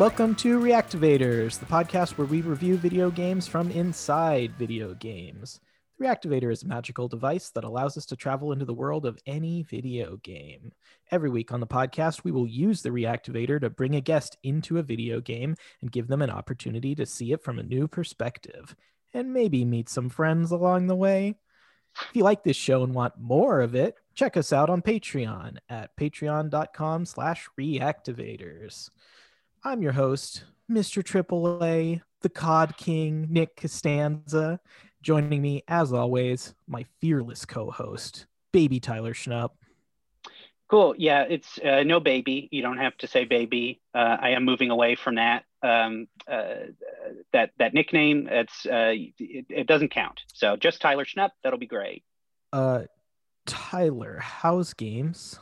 Welcome to Reactivators, the podcast where we review video games from inside video games. The Reactivator is a magical device that allows us to travel into the world of any video game. Every week on the podcast, we will use the Reactivator to bring a guest into a video game and give them an opportunity to see it from a new perspective, and maybe meet some friends along the way. If you like this show and want more of it, check us out on Patreon at patreon.com slash reactivators. I'm your host, Mr. AAA, the COD King, Nick Costanza. Joining me, as always, my fearless co-host, Baby Tyler Schnupp. Cool. Yeah, it's uh, no baby. You don't have to say baby. Uh, I am moving away from that. Um, uh, that that nickname. It's uh, it, it, doesn't count. So just Tyler Schnupp. That'll be great. Uh, Tyler, how's games?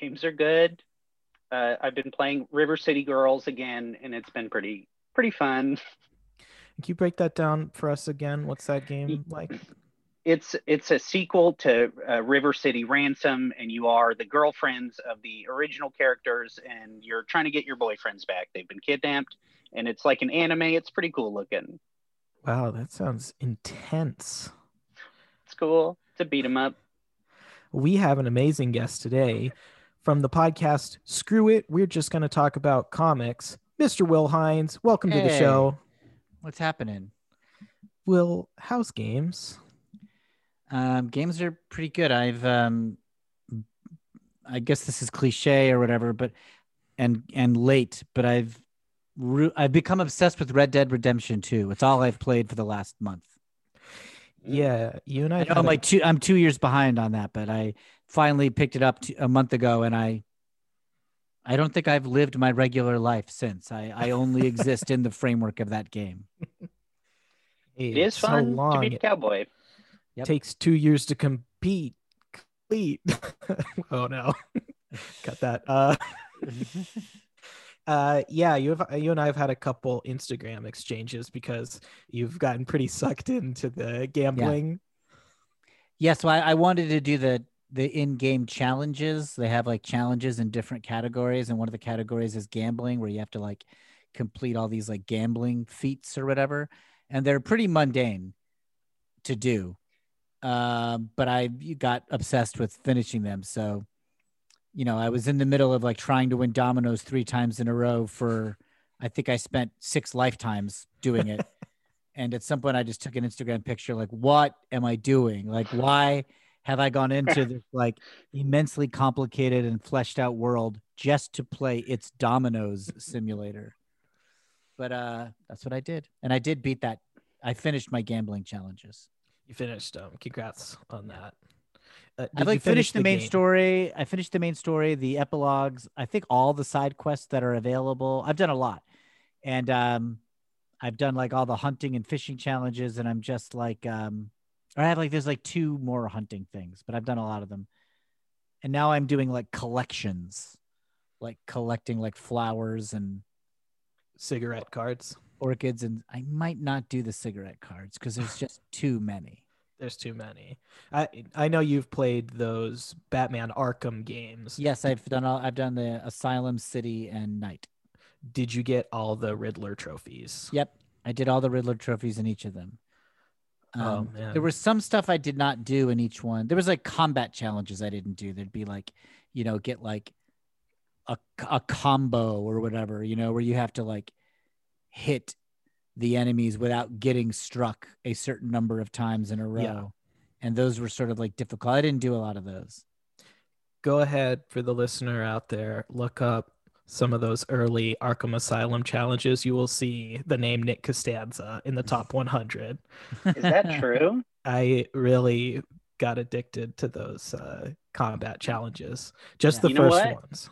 Games are good uh, I've been playing River City Girls again, and it's been pretty pretty fun. Can you break that down for us again? What's that game like? It's it's a sequel to uh, River City Ransom, and you are the girlfriends of the original characters, and you're trying to get your boyfriends back. They've been kidnapped, and it's like an anime. It's pretty cool looking. Wow, that sounds intense. It's cool. It's a beat 'em up. We have an amazing guest today from the podcast Screw It, we're just going to talk about comics. Mr. Will Hines, welcome hey, to the show. What's happening? Will, how's games? Um, games are pretty good. I've, um, I guess this is cliche or whatever, but and and late, but I've re- I've become obsessed with Red Dead Redemption 2. It's all I've played for the last month. Yeah, you and I. I know I'm like two. I'm two years behind on that, but I finally picked it up t- a month ago, and I. I don't think I've lived my regular life since. I, I only exist in the framework of that game. It is fun so to be a cowboy. Yep. Takes two years to compete. Complete. oh no, cut that. Uh, uh, yeah, you have you and I have had a couple Instagram exchanges because you've gotten pretty sucked into the gambling. Yeah, yeah so I, I wanted to do the the in-game challenges. They have like challenges in different categories, and one of the categories is gambling, where you have to like complete all these like gambling feats or whatever, and they're pretty mundane to do. Uh, but I got obsessed with finishing them, so you know, I was in the middle of like trying to win dominoes three times in a row for, I think I spent six lifetimes doing it. and at some point, I just took an Instagram picture like, what am I doing? Like, why have I gone into this like immensely complicated and fleshed out world just to play its dominoes simulator? But uh, that's what I did. And I did beat that. I finished my gambling challenges. You finished. Um, congrats on that. Uh, I've like finished the, the main game? story. I finished the main story, the epilogues. I think all the side quests that are available. I've done a lot, and um, I've done like all the hunting and fishing challenges, and I'm just like, um, I have like there's like two more hunting things, but I've done a lot of them, and now I'm doing like collections, like collecting like flowers and cigarette cards, orchids, and I might not do the cigarette cards because there's just too many. There's too many. I I know you've played those Batman Arkham games. Yes, I've done all. I've done the Asylum City and Night. Did you get all the Riddler trophies? Yep, I did all the Riddler trophies in each of them. Oh, um, oh man, there was some stuff I did not do in each one. There was like combat challenges I didn't do. There'd be like, you know, get like a a combo or whatever, you know, where you have to like hit the enemies without getting struck a certain number of times in a row. Yeah. And those were sort of like difficult. I didn't do a lot of those. Go ahead for the listener out there, look up some of those early Arkham Asylum challenges. You will see the name Nick Costanza in the top 100. Is that true? I really got addicted to those uh, combat challenges, just yeah. the you first ones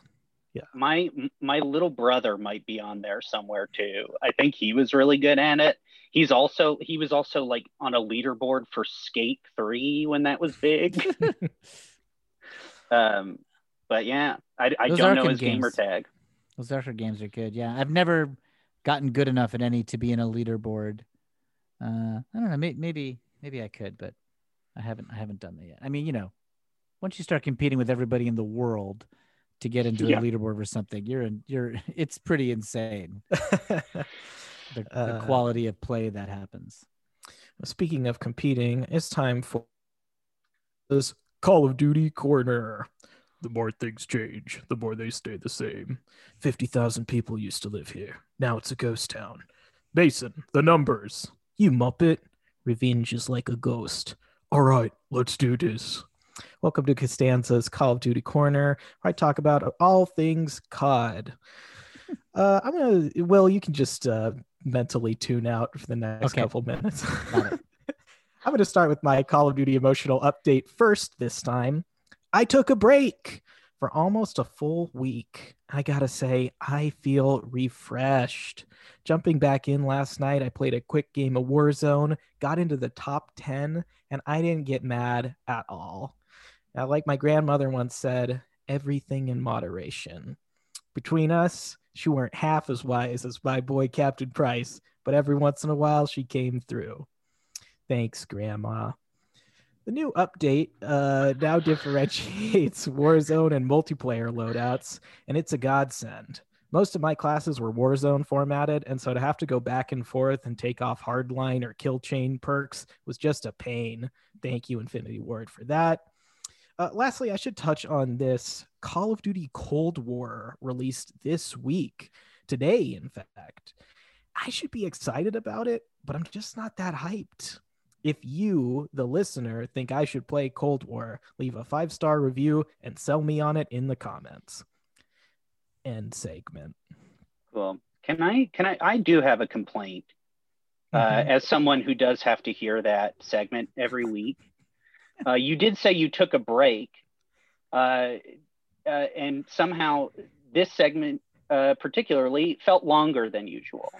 yeah. My my little brother might be on there somewhere too. I think he was really good at it. He's also he was also like on a leaderboard for skate 3 when that was big. Um but yeah i, I don't know his games. gamer tag. Those Arkham games are good. Yeah i've never gotten good enough at any to be in a leaderboard. Uh i don't know maybe maybe maybe i could but i haven't i haven't done that yet. I mean you know once you start competing with everybody in the world to get into Yeah. a leaderboard or something. You're in, you're it's pretty insane the, the Uh, quality of play that happens. Speaking of competing, it's time for this Call of Duty corner. The more things change, the more they stay the same. 50,000 people used to live here. Now it's a ghost town. Mason, the numbers. You muppet. Revenge is like a ghost. All right, let's do this. Welcome to Costanza's Call of Duty Corner, where I talk about all things COD. Uh, I'm gonna. Well, you can just uh, mentally tune out for the next Okay. couple minutes. I'm going to start with my Call of Duty emotional update first this time. I took a break for almost a full week. I got to say, I feel refreshed. Jumping back in last night, I played a quick game of Warzone, got into the top 10, and I didn't get mad at all. Now, like my grandmother once said, everything in moderation. Between us, she weren't half as wise as my boy Captain Price, but every once in a while she came through. Thanks, Grandma. The new update uh, now differentiates Warzone and multiplayer loadouts, and it's a godsend. Most of my classes were Warzone formatted, and so to have to go back and forth and take off hardline or kill chain perks was just a pain. Thank you, Infinity Ward, for that. Uh, lastly, I should touch on this Call of Duty Cold War released this week, today, in fact. I should be excited about it, but I'm just not that hyped. If you, the listener, think I should play Cold War, leave a five star review and sell me on it in the comments. End segment. Cool. Can I? Can I? I do have a complaint. Uh, Mhm. as someone who does have to hear that segment every week, uh, you did say you took a break, uh, uh, and somehow this segment, uh, particularly, felt longer than usual.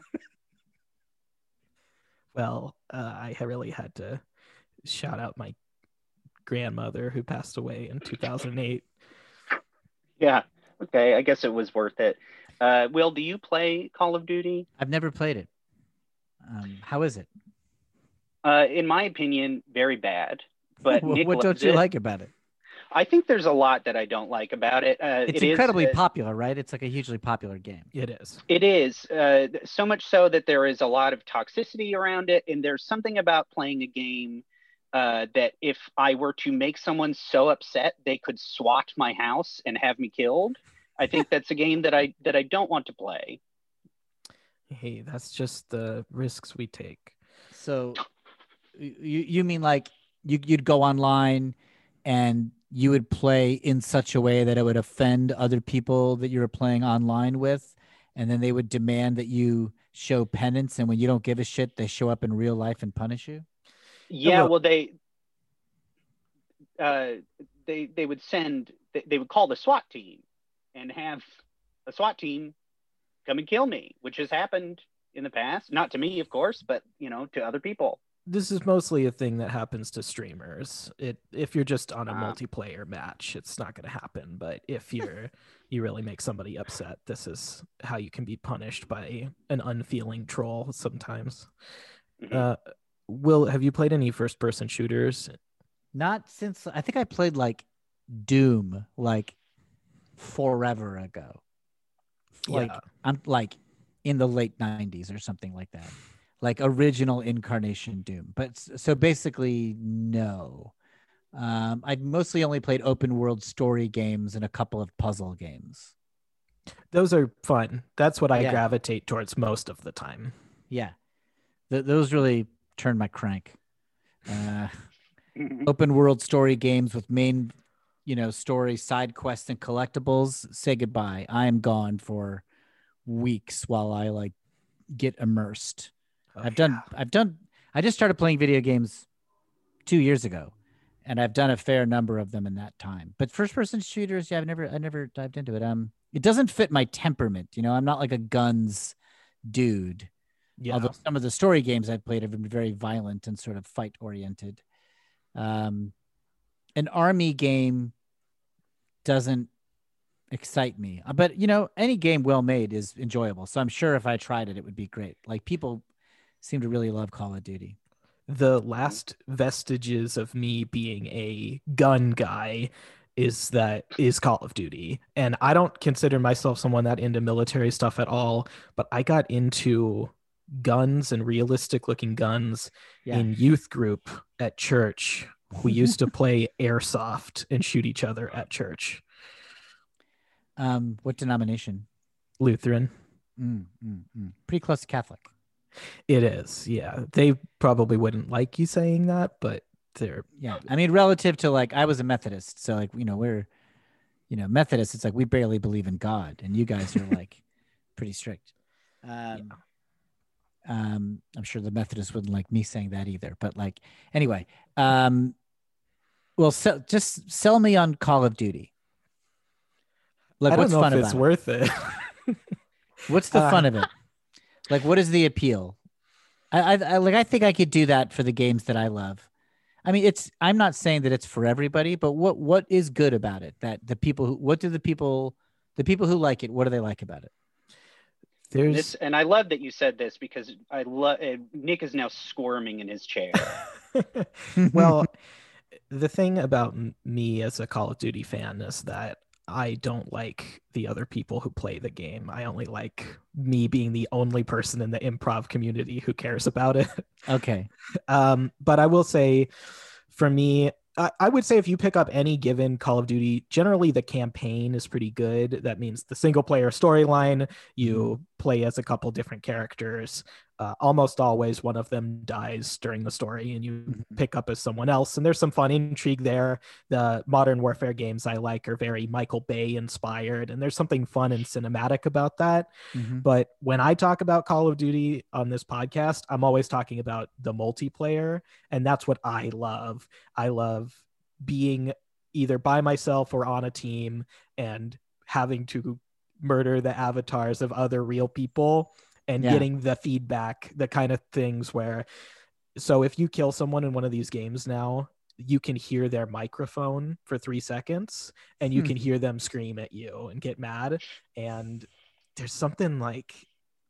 Well, uh, I really had to shout out my grandmother who passed away in 2008. Yeah. Okay. I guess it was worth it. Uh, Will, do you play Call of Duty? I've never played it. Um, how is it? Uh, in my opinion, very bad. But what, Nick what don't you it. like about it? I think there's a lot that I don't like about it. Uh, It's it is, incredibly uh, popular, right? It's like a hugely popular game. It is. It is uh, so much so that there is a lot of toxicity around it, and there's something about playing a game uh, that if I were to make someone so upset they could swat my house and have me killed, I think that's a game that I that I don't want to play. Hey, that's just the risks we take. So you you mean like you you'd go online and you would play in such a way that it would offend other people that you were playing online with and then they would demand that you show penance and when you don't give a shit they show up in real life and punish you? Yeah, look- well they uh, they they would send they, they would call the SWAT team and have a SWAT team come and kill me, which has happened in the past. Not to me, of course, but you know, to other people. This is mostly a thing that happens to streamers. It if you're just on a multiplayer match, it's not going to happen. But if you're you really make somebody upset, this is how you can be punished by an unfeeling troll sometimes. Mhm. Uh, Will, have you played any first person shooters? Not since I think I played like Doom like forever ago. Like Yeah. I'm like in the late 90s or something like that. Like original incarnation Doom. But so basically no. Um I mostly only played open world story games and a couple of puzzle games. those are fun. That's what I Yeah. gravitate towards most of the time. Yeah. Th- those really turn my crank. Uh Mhm. open world story games with main you know story side quests and collectibles say goodbye i am gone for weeks while i like get immersed Oh, i've done yeah. i've done i just started playing video games two years ago and i've done a fair number of them in that time but first person shooters yeah i've never i never dived into it um it doesn't fit my temperament you know i'm not like a guns dude Yeah. although some of the story games I've played have been very violent and sort of fight oriented. Um, an army game doesn't excite me, Uh, but you know, any game well made is enjoyable. So I'm sure if I tried it, it would be great. Like people seem to really love Call of Duty. the last vestiges of me being a gun guy is that is Call of Duty. And I don't consider myself someone that into military stuff at all, but I got into guns and realistic looking guns Yeah. in youth group at church. We used to play airsoft and shoot each other at church. Um, what denomination? Lutheran. Mm, mm, mm. Pretty close to Catholic. It is. Yeah. They probably wouldn't like you saying that, but they're Yeah. I mean, relative to like, I was a Methodist. So, like, you know, we're, you know, Methodist, it's like we barely believe in God. And you guys are like pretty strict. Um, um, I'm sure the Methodists wouldn't like me saying that either. But like, anyway, um, well, so, just sell me on Call of Duty. Like, I don't what's know fun if about it's it? worth it. What's the Uh, fun of it? Like, what is the appeal? I, I, I like. I think I could do that for the games that I love. I mean, it's. I'm not saying that it's for everybody, but what what is good about it? That the people who, what do the people, the people who like it, what do they like about it? There's This, and I love that you said this because I love eh, Nick is now squirming in his chair. well, the thing about me as a Call of Duty fan is that I don't like the other people who play the game. I only like me being the only person in the improv community who cares about it. okay, Um, but I will say, for me, I, I would say if you pick up any given Call of Duty, generally the campaign is pretty good. That means the single player storyline, you play as a couple different characters. Uh, almost always one of them dies during the story and you Mhm. pick up as someone else. And there's some fun intrigue there. The modern warfare games I like are very Michael Bay inspired, and there's something fun and cinematic about that. Mhm. But when I talk about Call of Duty on this podcast, I'm always talking about the multiplayer. And that's what I love. I love being either by myself or on a team and having to murder the avatars of other real people and Yeah. getting the feedback, the kind of things where. So if you kill someone in one of these games now, you can hear their microphone for three seconds and you Hmm. can hear them scream at you and get mad. And there's something like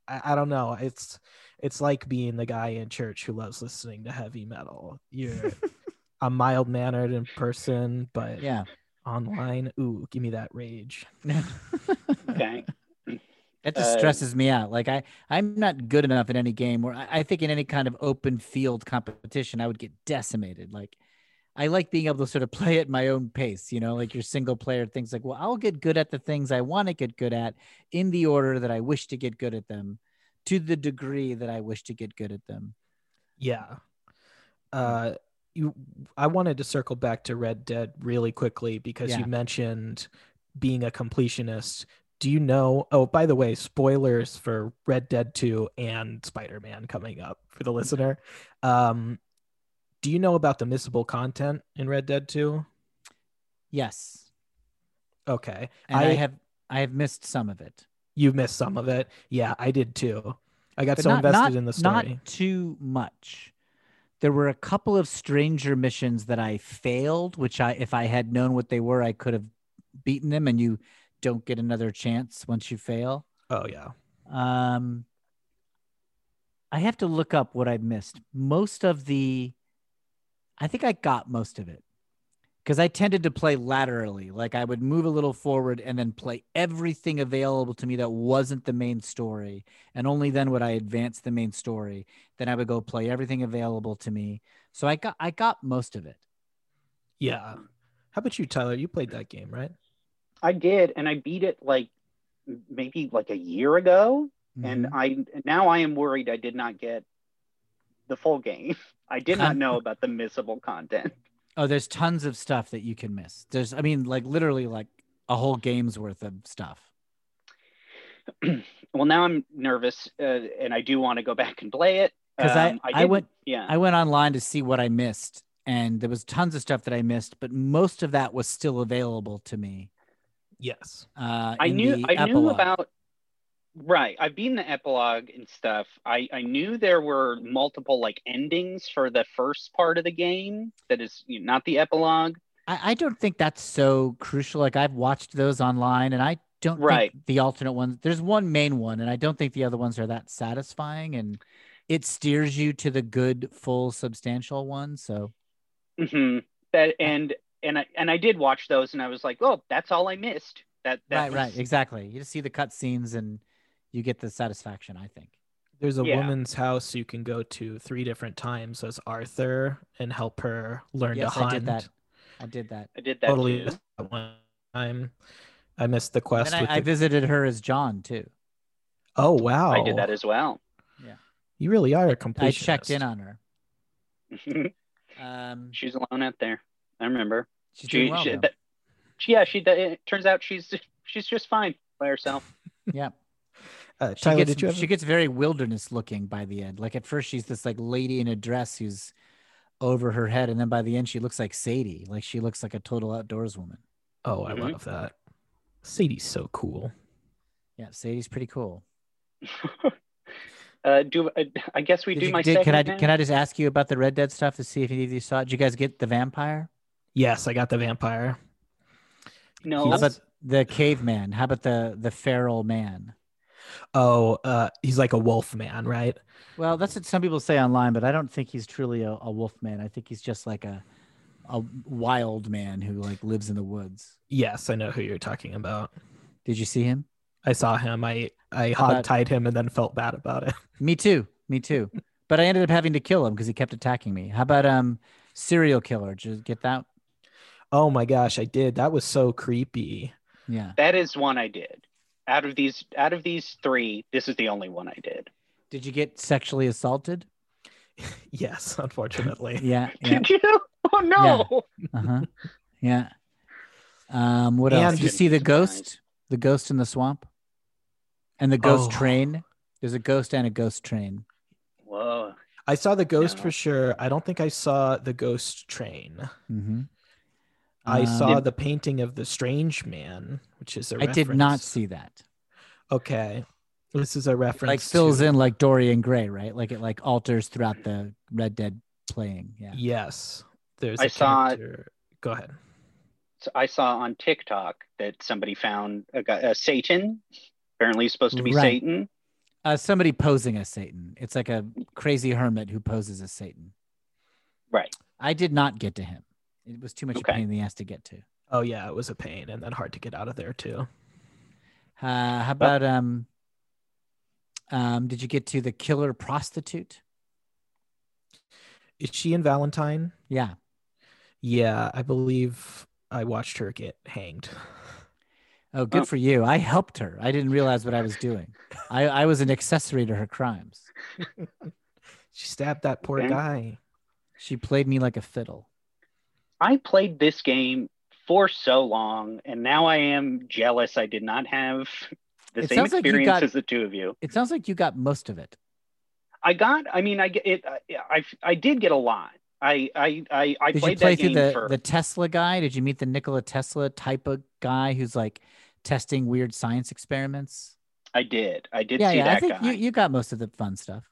I, I don't know. It's it's like being the guy in church who loves listening to heavy metal. You're a mild mannered in person, but yeah. online, ooh, give me that rage. Okay. That just Uh, stresses me out. Like I, I'm not good enough in any game where I, I think in any kind of open field competition, I would get decimated. Like I like being able to sort of play at my own pace, you know, like your single player things like, well, I'll get good at the things I want to get good at in the order that I wish to get good at them to the degree that I wish to get good at them. Yeah. Uh you I wanted to circle back to Red Dead really quickly because Yeah. you mentioned being a completionist. Do you know oh by the way, spoilers for Red Dead 2 and Spider-Man coming up for the listener. Um do you know about the missable content in Red Dead 2? Yes. Okay. And I, I- have, I have missed some of it. You've missed some of it. Yeah, I did too. I got but so not, invested not- in the story. Not too much. There were a couple of stranger missions that I failed, which I, if I had known what they were, I could have beaten them. And you don't get another chance once you fail. Oh yeah. Um, I have to look up what I missed. Most of the, I think I got most of it because I tended to play laterally. Like I would move a little forward and then play everything available to me that wasn't the main story. And only then would I advance the main story. Then I would go play everything available to me. So I got, I got most of it. Yeah. How about you, Tyler? You played that game, right? I did, and I beat it like maybe like a year ago. and Mhm. I now I am worried I did not get the full game. I did not know about the missable content. oh, there's tons of stuff that you can miss. There's, I mean, like literally like a whole game's worth of stuff. well, now I'm nervous, uh, and I do want to go back and play it 'Cause I- Um, I didn't- went- Yeah, I went online to see what I missed, and there was tons of stuff that I missed, but most of that was still available to me. Yes. Uh, I knew I knew about. Right, I've been the epilogue and stuff. I I knew there were multiple like endings for the first part of the game. That is you know, not the epilogue. I, I don't think that's so crucial. Like I've watched those online, and I don't Right. think the alternate ones. There's one main one, and I don't think the other ones are that satisfying, and it steers you to the good, full, substantial one. So Mm-hmm. That and and I and I did watch those, and I was like, oh, that's all I missed. That, that right, was- right, exactly. You just see the cut scenes and you get the satisfaction. I think. There's a Yeah. woman's house you can go to three different times as Arthur and help her learn Yes, to hunt. I did that. I did that. I did that totally too. that one time. I missed the quest. And with I, I the- visited her as John too. oh wow! I did that as well. Yeah, you really are a I completionist. checked in on her. Um, She's alone out there. I remember. she's She, doing well. she, though. that- she- yeah, she. It turns out she's she's just fine by herself. yeah. Uh, She gets, did you have? she gets very wilderness looking by the end. Like at first she's this like lady in a dress who's over her head, and then by the end she looks like Sadie. Like she looks like a total outdoors woman. oh, I Mhm. love that. Sadie's so cool. Yeah, Sadie's pretty cool. uh, do I, I guess we Did do you- my did- can I segment can? I just ask you about the Red Dead stuff to see if any of you saw it? Did you guys get the vampire? Yes, I got the vampire. No, How about the caveman? How about the the feral man? Oh, uh, he's like a wolf man, right? Well, that's what some people say online, but I don't think he's truly a, a wolf man. I think he's just like a a wild man who like lives in the woods. Yes, I know who you're talking about. Did you see him? I saw him. I I How hog tied him and then felt bad about it. Me too. Me too. But I ended up having to kill him because he kept attacking me. How about um serial killer? Did you get that? Oh my gosh, I did. That was so creepy. Yeah. that is one I did. Out of these, out of these three, this is the only one I did. Did you get sexually assaulted? Yes, unfortunately. Yeah. Yeah. Did you? Oh no! Uh huh. Yeah. Um. What else? And- Did you see the ghost? The ghost in the swamp. And the ghost Oh. train. There's a ghost and a ghost train. Whoa! I saw the ghost No. for sure. I don't think I saw the ghost train. Mm-hmm. I saw Did- the painting of the strange man, which is a I did not see that. Okay. This is a reference. Like fills to- in like Dorian Gray, right? Like it like alters throughout the Red Dead playing. Yeah. Yes. There's I a saw- character. Go ahead. So I saw on TikTok that somebody found a, guy, a Satan. Apparently, he's supposed to be Right. Satan. Uh, somebody posing as Satan. It's like a crazy hermit who poses as Satan. Right. I did not get to him. It was too much Okay. a pain in the ass to get to. Oh yeah, it was a pain and then hard to get out of there too. Uh, how about um, um, did you get to the killer prostitute? Is she in Valentine? Yeah. Yeah, I believe I watched her get hanged. Oh, good Oh. for you. I helped her. I didn't realize what I was doing. I, I was an accessory to her crimes. She stabbed that poor Okay. guy. She played me like a fiddle. I played this game for so long, and now I am jealous. I did not have the It same sounds like experience got- as the two of you. It sounds like you got most of it. I got. I mean, I get it. I, I I did get a lot. I I I, I Did you played play that through game the, for. the Tesla guy? Did you meet the Nikola Tesla type of guy who's like testing weird science experiments? I did. I did yeah, see yeah. that I think guy. you, you got most of the fun stuff.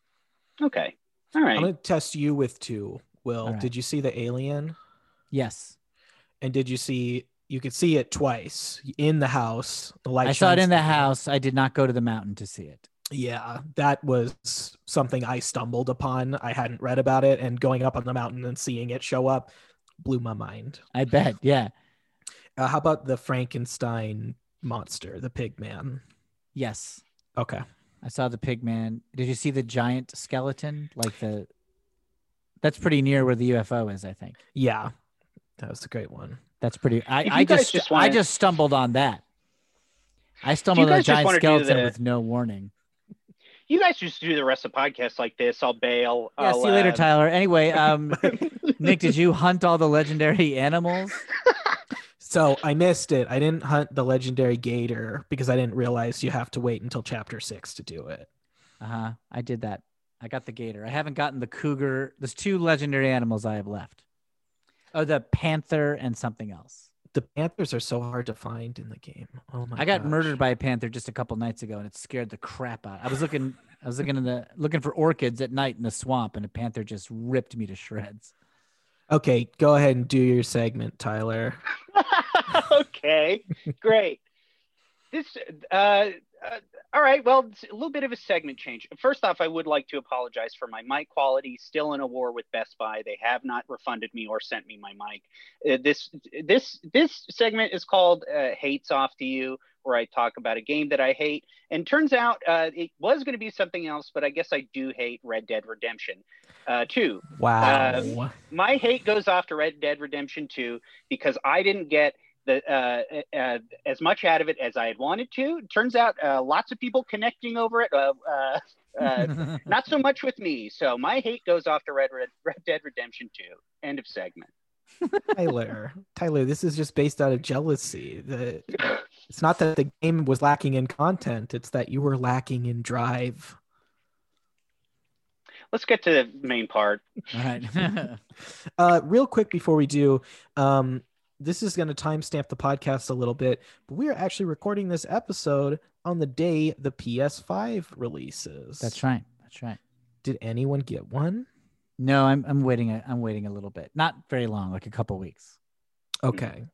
Okay. All right. I'm gonna test you with two. Will, All right. did you see the alien? Yes. And did you see you could see it twice in the house? The light I saw it in the house. I did not go to the mountain to see it. Yeah, that was something I stumbled upon. I hadn't read about it, and going up on the mountain and seeing it show up blew my mind. I bet. Yeah. Uh, how about the Frankenstein monster, the pig man? Yes. Okay. I saw the pig man. Did you see the giant skeleton? Like the that's pretty near where the UFO is, I think. Yeah, that was a great one. That's pretty I, I just, just I wanna- just stumbled on that. I stumbled on a giant skeleton the- with no warning. you guys just do the rest of the podcast like this. I'll bail. Yeah, I'll, see you later, uh, Tyler. Anyway, um Nick, did you hunt all the legendary animals? So I missed it. I didn't hunt the legendary gator because I didn't realize you have to wait until chapter six to do it. Uh-huh. I did that. I got the gator. I haven't gotten the cougar. There's two legendary animals I have left. Oh, the panther and something else. The panthers are so hard to find in the game. Oh my! I got gosh. murdered by a panther just a couple nights ago, and it scared the crap out. I was looking, I was looking in the looking for orchids at night in the swamp, and a panther just ripped me to shreds. Okay, go ahead and do your segment, Tyler. okay, great. This uh, uh, all right. Well, it's a little bit of a segment change. First off, I would like to apologize for my mic quality. Still in a war with Best Buy. They have not refunded me or sent me my mic. Uh, this this this segment is called uh, "Hates Off to You," where I talk about a game that I hate. And turns out uh, it was going to be something else, but I guess I do hate Red Dead Redemption uh, 2. Wow. Um, my hate goes off to Red Dead Redemption 2 because I didn't get the, uh, uh, as much out of it as I had wanted to. Turns out uh, lots of people connecting over it. Uh, uh, uh, not so much with me. So my hate goes off to Red, Red, Red Dead Redemption 2. End of segment. Tyler, Tyler, this is just based out of jealousy. The, it's not that the game was lacking in content; it's that you were lacking in drive. Let's get to the main part. All right. Uh, real quick before we do, um, this is going to timestamp the podcast a little bit, but we are actually recording this episode on the day the PS5 releases. That's right. That's right. Did anyone get one? No, I'm I'm waiting. A, I'm waiting a little bit. Not very long, like a couple weeks. Okay.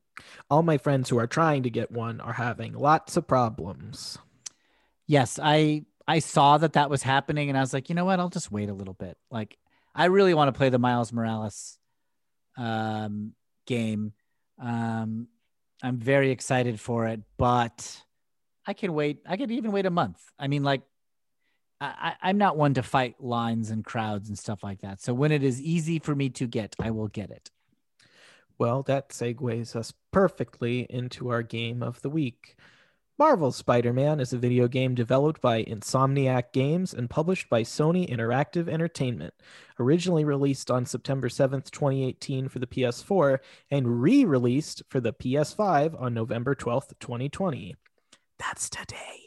All my friends who are trying to get one are having lots of problems. Yes, I I saw that that was happening, and I was like, you know what? I'll just wait a little bit. Like, I really want to play the Miles Morales um, game. Um, I'm very excited for it, but I can wait. I could even wait a month. I mean, like, I, I'm not one to fight lines and crowds and stuff like that. So when it is easy for me to get, I will get it. Well, that segues us perfectly into our game of the week. Marvel's Spider Man is a video game developed by Insomniac Games and published by Sony Interactive Entertainment. Originally released on September 7th, 2018 for the PS4 and re released for the PS5 on November 12th, 2020. That's today.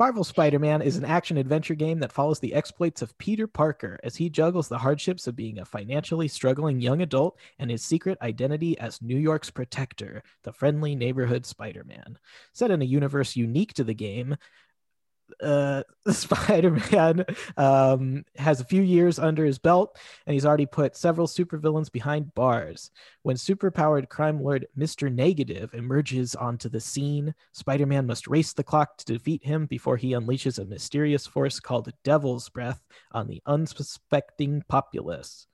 Marvel Spider Man is an action adventure game that follows the exploits of Peter Parker as he juggles the hardships of being a financially struggling young adult and his secret identity as New York's protector, the friendly neighborhood Spider Man. Set in a universe unique to the game, uh, Spider-Man um, has a few years under his belt, and he's already put several supervillains behind bars. When superpowered crime lord Mr. Negative emerges onto the scene, Spider-Man must race the clock to defeat him before he unleashes a mysterious force called Devil's Breath on the unsuspecting populace.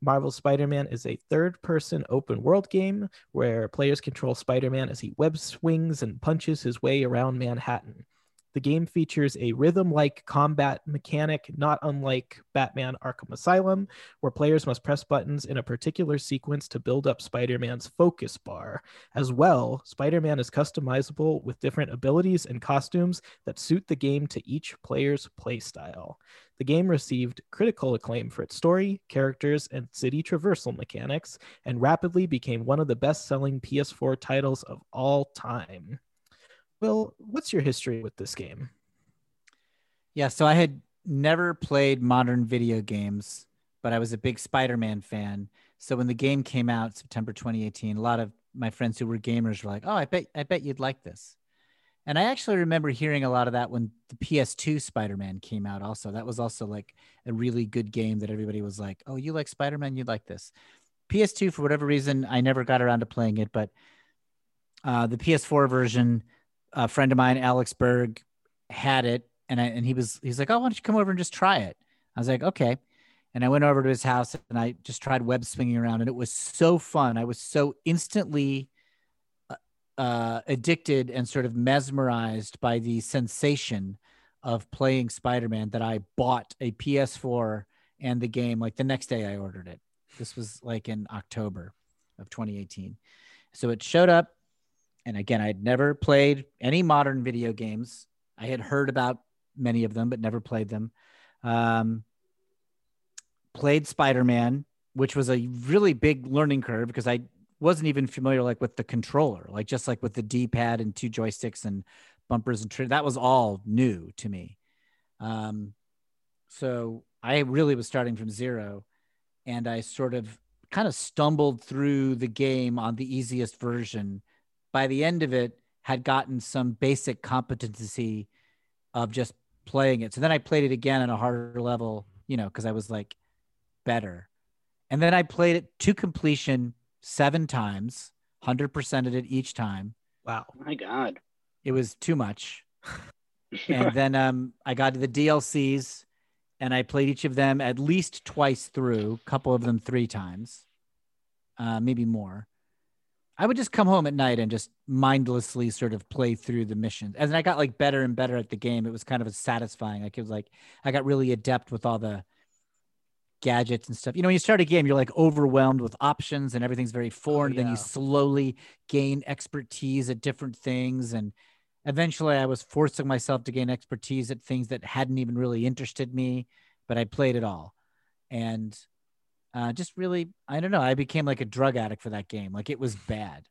Marvel Spider Man is a third person open world game where players control Spider Man as he web swings and punches his way around Manhattan. The game features a rhythm like combat mechanic, not unlike Batman Arkham Asylum, where players must press buttons in a particular sequence to build up Spider Man's focus bar. As well, Spider Man is customizable with different abilities and costumes that suit the game to each player's playstyle. The game received critical acclaim for its story, characters, and city traversal mechanics, and rapidly became one of the best selling PS4 titles of all time. Will, what's your history with this game? Yeah, so I had never played modern video games, but I was a big Spider-Man fan. So when the game came out September 2018, a lot of my friends who were gamers were like, "Oh, I bet I bet you'd like this." And I actually remember hearing a lot of that when the PS2 Spider-Man came out also. That was also like a really good game that everybody was like, "Oh, you like Spider-Man, you'd like this." PS2 for whatever reason, I never got around to playing it, but uh, the PS4 version a friend of mine, Alex Berg, had it, and I and he was he's like, "Oh, why don't you come over and just try it?" I was like, "Okay." And I went over to his house and I just tried web swinging around, and it was so fun. I was so instantly uh, uh, addicted and sort of mesmerized by the sensation of playing Spider-Man that I bought a PS4 and the game like the next day I ordered it. This was like in October of 2018. So it showed up and again, I had never played any modern video games. I had heard about many of them, but never played them. Um, played Spider Man, which was a really big learning curve because I wasn't even familiar like with the controller, like just like with the D pad and two joysticks and bumpers and tr- that was all new to me. Um, so I really was starting from zero, and I sort of kind of stumbled through the game on the easiest version by the end of it had gotten some basic competency of just playing it. So then I played it again on a harder level, you know, because I was like better. And then I played it to completion seven times, 100%ed it each time. Wow. My God. It was too much. and then um, I got to the DLCs, and I played each of them at least twice through. A couple of them three times, uh, maybe more. I would just come home at night and just mindlessly sort of play through the missions. As I got like better and better at the game, it was kind of satisfying. Like it was like I got really adept with all the gadgets and stuff. You know, when you start a game, you're like overwhelmed with options and everything's very oh, foreign. Oh, Then you slowly gain expertise at different things. And eventually I was forcing myself to gain expertise at things that hadn't even really interested me, but I played it all. And uh, just really, I don't know. I became like a drug addict for that game. Like it was bad.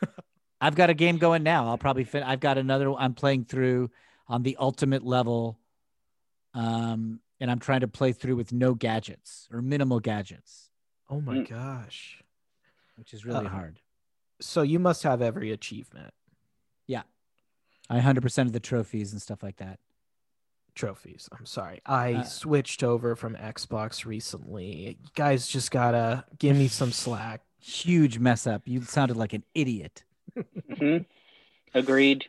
I've got a game going now. I'll probably fin- I've got another. I'm playing through on the ultimate level, um, and I'm trying to play through with no gadgets or minimal gadgets, Oh my Mm. gosh. which is really Uh, hard. So you must have every achievement Yeah, I 100% of the trophies and stuff like that. Trophies. I'm sorry. I Uh, switched over from Xbox recently. You guys just gotta give me some slack. Huge mess up. You sounded like an idiot. Mhm. Agreed.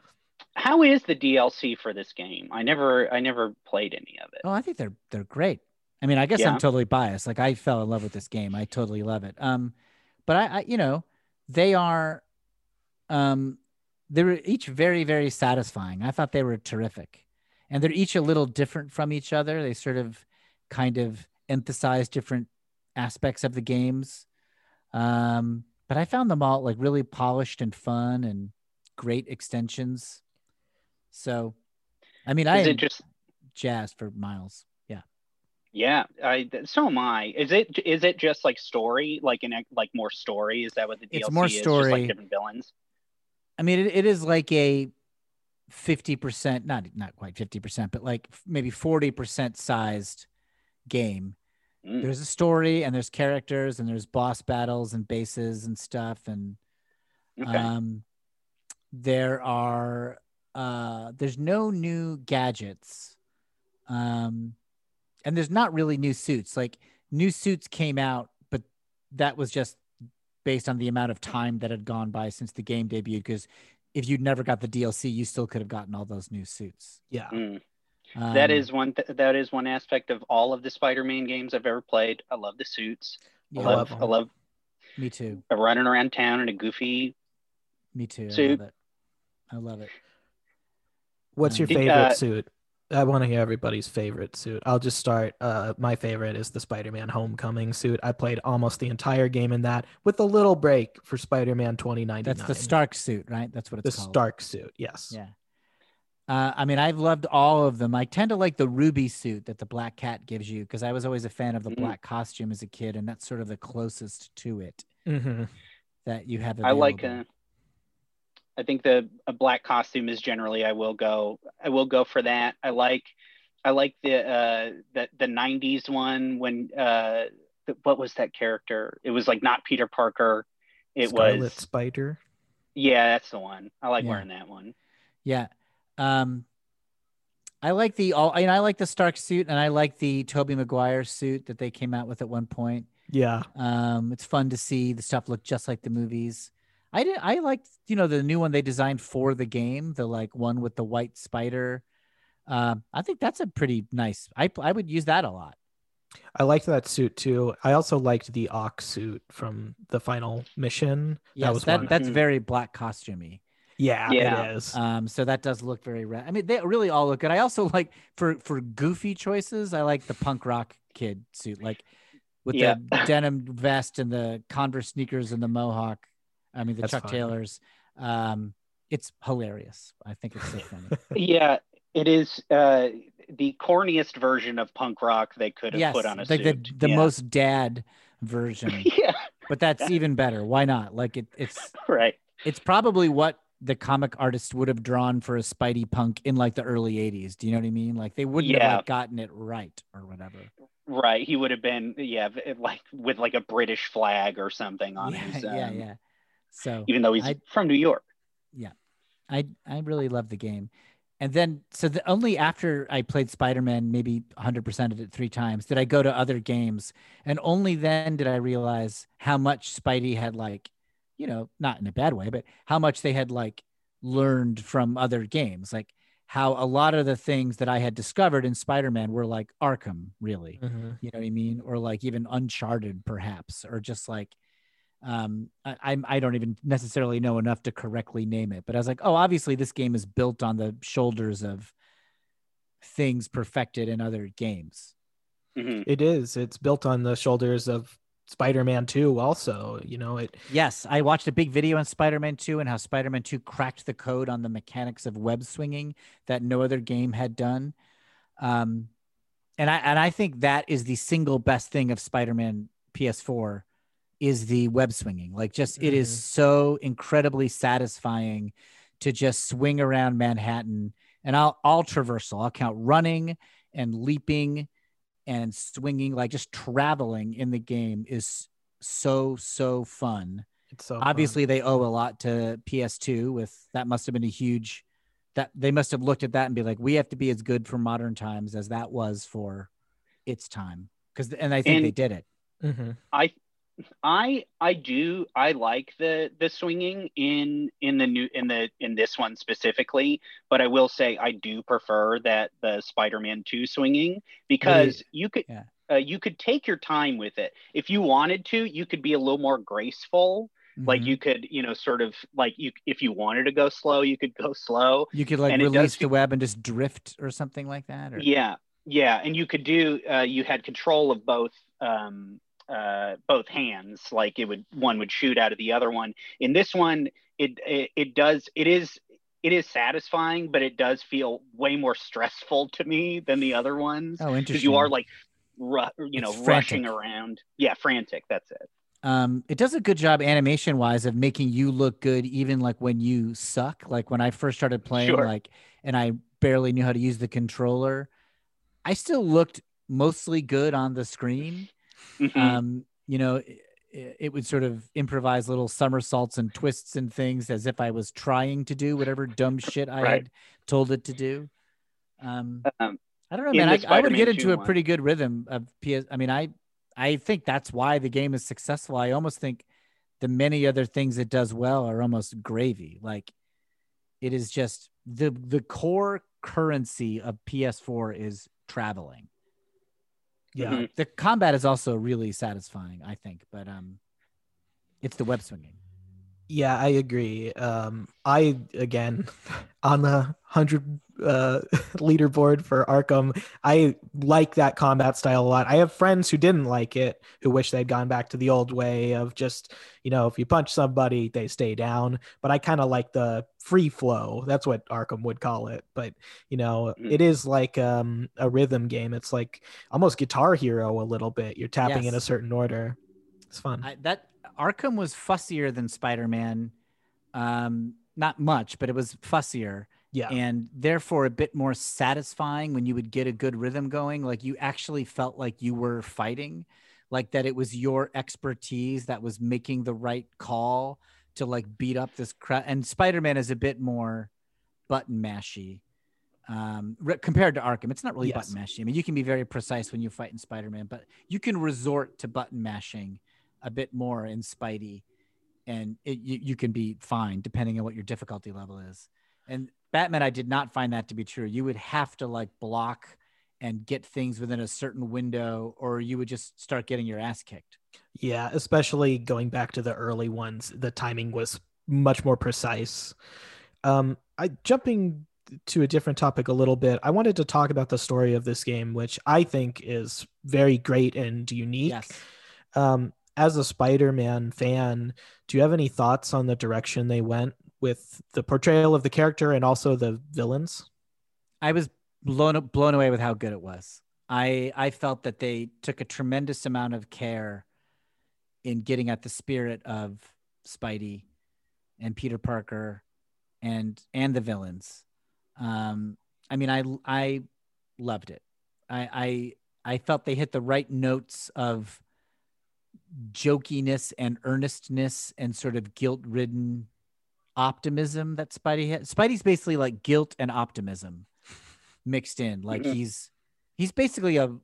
How is the DLC for this game? I never, I never played any of it. Oh, I think they're they're great. I mean, I guess Yeah. I'm totally biased. Like I fell in love with this game. I totally love it. Um, but I, I you know, they are, um, they were each very very satisfying. I thought they were terrific, and they're each a little different from each other. They sort of, kind of emphasize different aspects of the games. Um, but I found them all like really polished and fun and great extensions. So, I mean, I just? jazzed for Miles. Yeah. Yeah, I. So am I. Is it? Is it just like story, like in like more story? Is that what the DLC It's more is? Just story. like different villains. I mean, it, it is like a 50%, not not quite 50%, but like maybe 40% sized game. Mm. There's a story and there's characters and there's boss battles and bases and stuff. And Okay. um, there are, uh, there's no new gadgets. Um, and there's not really new suits. Like new suits came out, but that was just based on the amount of time that had gone by since the game debuted. Because if you'd never got the DLC, you still could have gotten all those new suits. Yeah. Mm. Um, that is one. Th- that is one aspect of all of the Spider-Man games I've ever played. I love the suits. yeah, I love love. I love me too. running around town in a goofy. Me too. I love it. I love it. What's your Um, favorite uh, suit? I want to hear everybody's favorite suit. I'll just start. Uh, my favorite is the Spider-Man Homecoming suit. I played almost the entire game in that, with a little break for Spider-Man 2099. That's the Stark suit, right? That's what The it's called. The Stark suit. Yes. Yeah. Uh, I mean, I've loved all of them. I tend to like the ruby suit that the Black Cat gives you because I was always a fan of the Mm. black costume as a kid, and that's sort of the closest to it hmm that you have. I like. available. I think the a black costume is generally I will go. I will go for that. I like. I like the uh the the '90s one when uh the, what was that character? It was like not Peter Parker. It Scarlet was Spider. yeah, that's the one. I like Yeah. wearing that one. Yeah. Um, I like the all. I, mean, I like the Stark suit, and I like the Tobey Maguire suit that they came out with at one point. Yeah. Um, it's fun to see the stuff look just like the movies. I did. I liked, you know, the new one they designed for the game, the like one with the white spider. Um, I think that's a pretty nice. I I would use that a lot. I liked that suit too. I also liked the Ox suit from the final mission. Yes, that was that one. that's Mhm. very black costumey. yeah, Yeah. it is. Um, so that does look very red. I mean, they really all look good. I also like for for goofy choices. I like the punk rock kid suit, like with Yeah. the denim vest and the Converse sneakers and the mohawk. I mean, the That's Chuck fun. Taylors. Um, it's hilarious. I think it's so funny. Yeah, it is uh the corniest version of punk rock they could have yes, put on a like the suit. the Yeah. most dad version, yeah, but that's even better. Why not? Like it, it's right. it's probably what the comic artist would have drawn for a Spidey punk in like the early 80s. Do you know what I mean? Like they wouldn't have like gotten it right or whatever. Right, he would have been yeah, like with like a British flag or something on yeah, his. yeah, um, yeah. So Even though he's I- from New York. Yeah. I I really love the game. And then so the only after I played Spider-Man maybe 100% of it 3 times did I go to other games and only then did I realize how much Spidey had like you know, not in a bad way, but how much they had like learned from other games. Like how a lot of the things that I had discovered in Spider-Man were like Arkham, really. Mhm. You know what I mean? Or like even Uncharted, perhaps, or just like um I, I'm I don't even necessarily know enough to correctly name it, but I was like, oh, obviously this game is built on the shoulders of things perfected in other games. Mhm. It is. It's built on the shoulders of Spider-Man 2 also, you know, it Yes, I watched a big video on Spider-Man 2 and how Spider-Man 2 cracked the code on the mechanics of web swinging that no other game had done. Um, and I and I think that is the single best thing of Spider-Man PS4 is the web swinging. Like just it is Mhm. so incredibly satisfying to just swing around Manhattan and I'll traverse all traversal. I'll count running and leaping and swinging like just traveling in the game is so so fun it's so fun. obviously they owe a lot to ps2 with that must have been a huge that they must have looked at that and be like we have to be as good for modern times as that was for its time because and i think And- they did it Mhm. I I I do I like the the swinging in in the new in the in this one specifically, but I will say I do prefer that the Spider-Man 2 swinging because you could Yeah. uh, you could take your time with it. If you wanted to, you could be a little more graceful. Like Mhm. you could, you know, sort of like you if you wanted to go slow, you could go slow. you could like and release the web and just drift or something like that or Yeah, yeah, and you could do. Uh, you had control of both. Um, uh, both hands, like it would one would shoot out of the other one. In this one, it it, it does. It is it is satisfying, but it does feel way more stressful to me than the other ones oh because interesting you are like, ru- you know, It's rushing frantic. around. Yeah, frantic. That's it. um it does a good job animation wise of making you look good even like when you suck like when i first started playing Sure. like and i barely knew how to use the controller i still looked mostly good on the screen Mhm. um you know it, it would sort of improvise little somersaults and twists and things as if i was trying to do whatever dumb shit i Right. had told it to do um Um, i don't know man I, I would get into a one. pretty good rhythm of ps i mean i i think that's why the game is successful i almost think the many other things it does well are almost gravy like it is just the the core currency of ps4 is traveling Yeah. Mhm. the combat is also really satisfying, I think, but um, it's the web swinging. Yeah, I agree. Um, I again on the hundred uh, leaderboard for Arkham. I like that combat style a lot. I have friends who didn't like it, who wish they'd gone back to the old way of just you know if you punch somebody they stay down. But I kind of like the free flow. That's what Arkham would call it. But you know, Mhm. it is like um, a rhythm game. It's like almost Guitar Hero a little bit. You're tapping in a certain order. It's fun. I, that Arkham was fussier than Spider Man, um, not much, but it was fussier yeah. and therefore a bit more satisfying when you would get a good rhythm going. Like you actually felt like you were fighting, like that it was your expertise that was making the right call to like beat up this crowd. And Spider Man is a bit more button mashy. Um, re- compared to Arkham, it's not really Yes. button mashing. I mean, you can be very precise when you fight in Spider Man, but you can resort to button mashing a bit more in Spidey, and it, you, you can be fine depending on what your difficulty level is. And Batman, I did not find that to be true. You would have to like block and get things within a certain window, or you would just start getting your ass kicked. Yeah, especially going back to the early ones, the timing was much more precise. Um, I jumping to a different topic a little bit. I wanted to talk about the story of this game, which I think is very great and unique. Yes. Um, as a Spider-Man fan, do you have any thoughts on the direction they went with the portrayal of the character and also the villains? I was blown blown away with how good it was. I I felt that they took a tremendous amount of care in getting at the spirit of Spidey and Peter Parker and and the villains. Um, I mean, I I loved it. I I I felt they hit the right notes of jokiness and earnestness and sort of guilt-ridden optimism that Spidey has. Spidey's basically like guilt and optimism mixed in. Like Mhm. he's he's basically a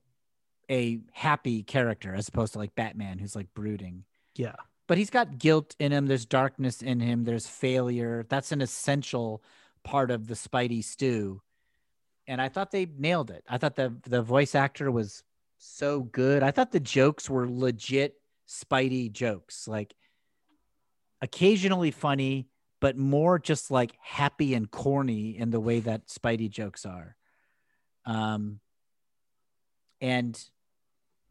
a happy character as opposed to like Batman who's like brooding. Yeah. But he's got guilt in him, there's darkness in him, there's failure. That's an essential part of the Spidey stew and I thought they nailed it. I thought the the voice actor was so good. I thought the jokes were legit Spidey jokes, like occasionally funny, but more just like happy and corny in the way that Spidey jokes are. Um, and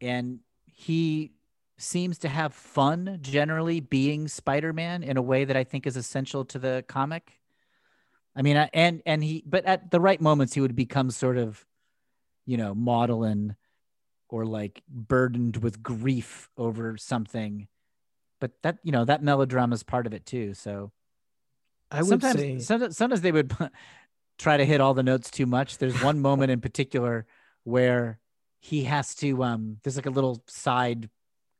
and he seems to have fun generally being Spider-Man in a way that I think is essential to the comic. I mean, and and he, but at the right moments, he would become sort of, you know, maudlin or like burdened with grief over something. But that you know that melodrama is part of it too. So I would sometimes, say sometimes sometimes they would try to hit all the notes too much. There's one moment in particular where he has to um there's like a little side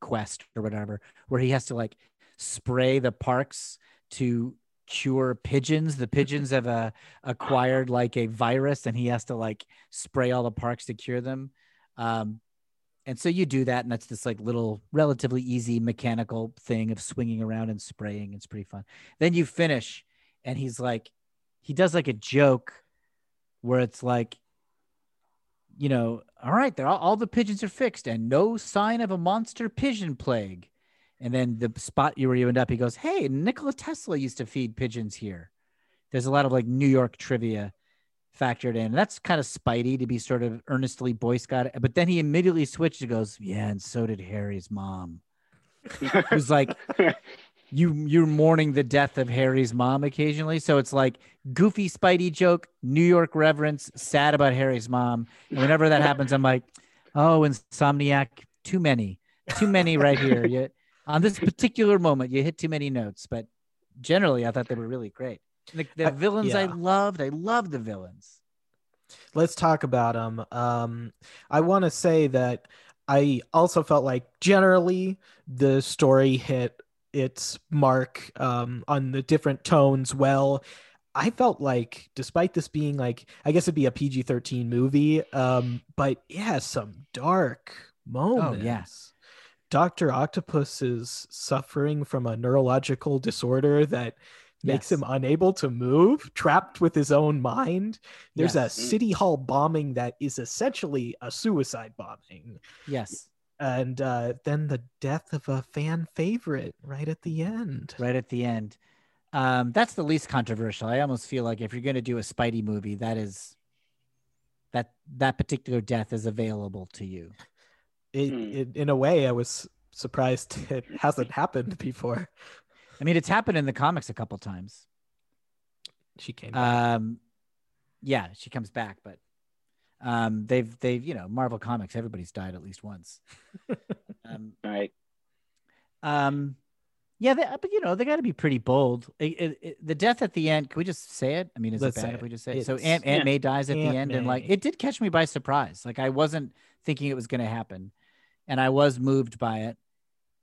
quest or whatever where he has to like spray the parks to cure pigeons the pigeons have uh, acquired like a virus and he has to like spray all the parks to cure them um and so you do that and that's this like little relatively easy mechanical thing of swinging around and spraying it's pretty fun then you finish and he's like he does like a joke where it's like you know, all right, all, all the pigeons are fixed and no sign of a monster pigeon plague. And then the spot you where you end up, he goes, Hey, Nikola Tesla used to feed pigeons here. There's a lot of like New York trivia factored in. And that's kind of Spidey to be sort of earnestly Boy Scout. But then he immediately switched and goes, Yeah, and so did Harry's mom. Who's like, you you're mourning the death of Harry's mom occasionally. So it's like goofy Spidey joke, New York reverence, sad about Harry's mom. And whenever that happens, I'm like, oh, Insomniac, too many, too many right here. You, on this particular moment, you hit too many notes. But generally, I thought they were really great. The, the villains yeah. I loved. I loved the villains. Let's talk about them. Um, I want to say that I also felt like generally the story hit its mark um, on the different tones well. I felt like, despite this being like, I guess it'd be a PG 13 movie, um, but yeah, some dark moments. Oh, yes. Dr. Octopus is suffering from a neurological disorder that makes yes. him unable to move, trapped with his own mind. There's yes. a city hall bombing that is essentially a suicide bombing. Yes and uh, then the death of a fan favorite right at the end. Right at the end. Um, that's the least controversial. I almost feel like if you're going to do a Spidey movie, that is that that particular death is available to you. It, hmm. it, in a way, I was surprised it hasn't happened before. I mean, it's happened in the comics a couple times. She came. Back. Um, yeah, she comes back, but um, they've they've you know Marvel Comics. Everybody's died at least once. um, right. Um, yeah, they, but you know they got to be pretty bold. It, it, it, the death at the end. Can we just say it? I mean, is Let's it bad if we just say it? So Aunt Aunt yeah. May dies at Aunt the end, May. and like it did catch me by surprise. Like I wasn't thinking it was going to happen, and I was moved by it.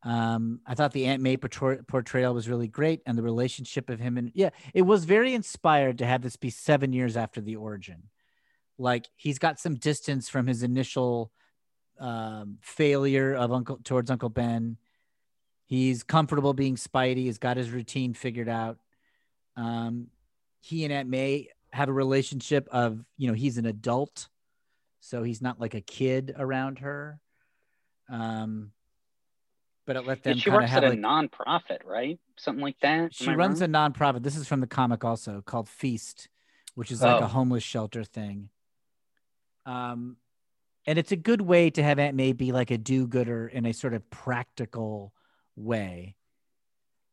Um, I thought the Aunt May portrayal was really great, and the relationship of him and yeah, it was very inspired to have this be seven years after the origin. Like he's got some distance from his initial um, failure of uncle towards uncle ben. He's comfortable being spidey he's got his routine figured out. Um, he and aunt may have a relationship of you know he's an adult so he's not like a kid around her. Um, but it let them yeah, she works at like, a nonprofit right something like that she runs wrong? a nonprofit this is from the comic also called feast which is like oh. a homeless shelter thing um, and it's a good way to have Aunt May be like a do-gooder in a sort of practical way.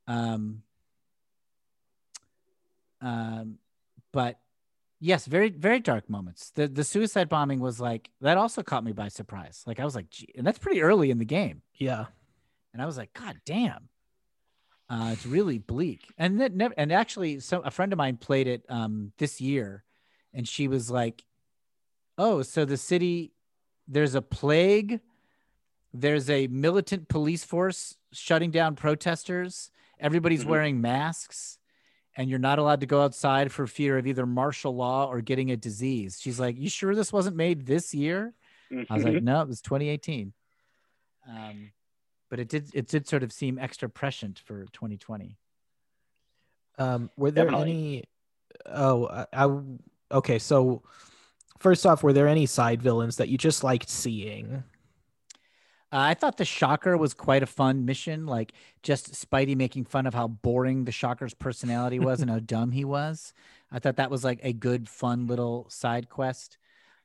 Um, um, but yes, very very dark moments. The the suicide bombing was like that also caught me by surprise. Like I was like, Gee, and that's pretty early in the game. Yeah, and I was like, God damn. Uh, it's really bleak, and that never, and actually, so a friend of mine played it um, this year, and she was like, oh, so the city, there's a plague, there's a militant police force shutting down protesters, everybody's mm-hmm. wearing masks, and you're not allowed to go outside for fear of either martial law or getting a disease. She's like, You sure this wasn't made this year? I was like, mm-hmm. No, it was 2018. Um, but it did it did sort of seem extra prescient for 2020. Um, were there Definitely. any? Oh, I, I okay. So First off, were there any side villains that you just liked seeing? Uh, I thought the Shocker was quite a fun mission. Like just Spidey making fun of how boring the Shocker's personality was and how dumb he was. I thought that was like a good, fun little side quest.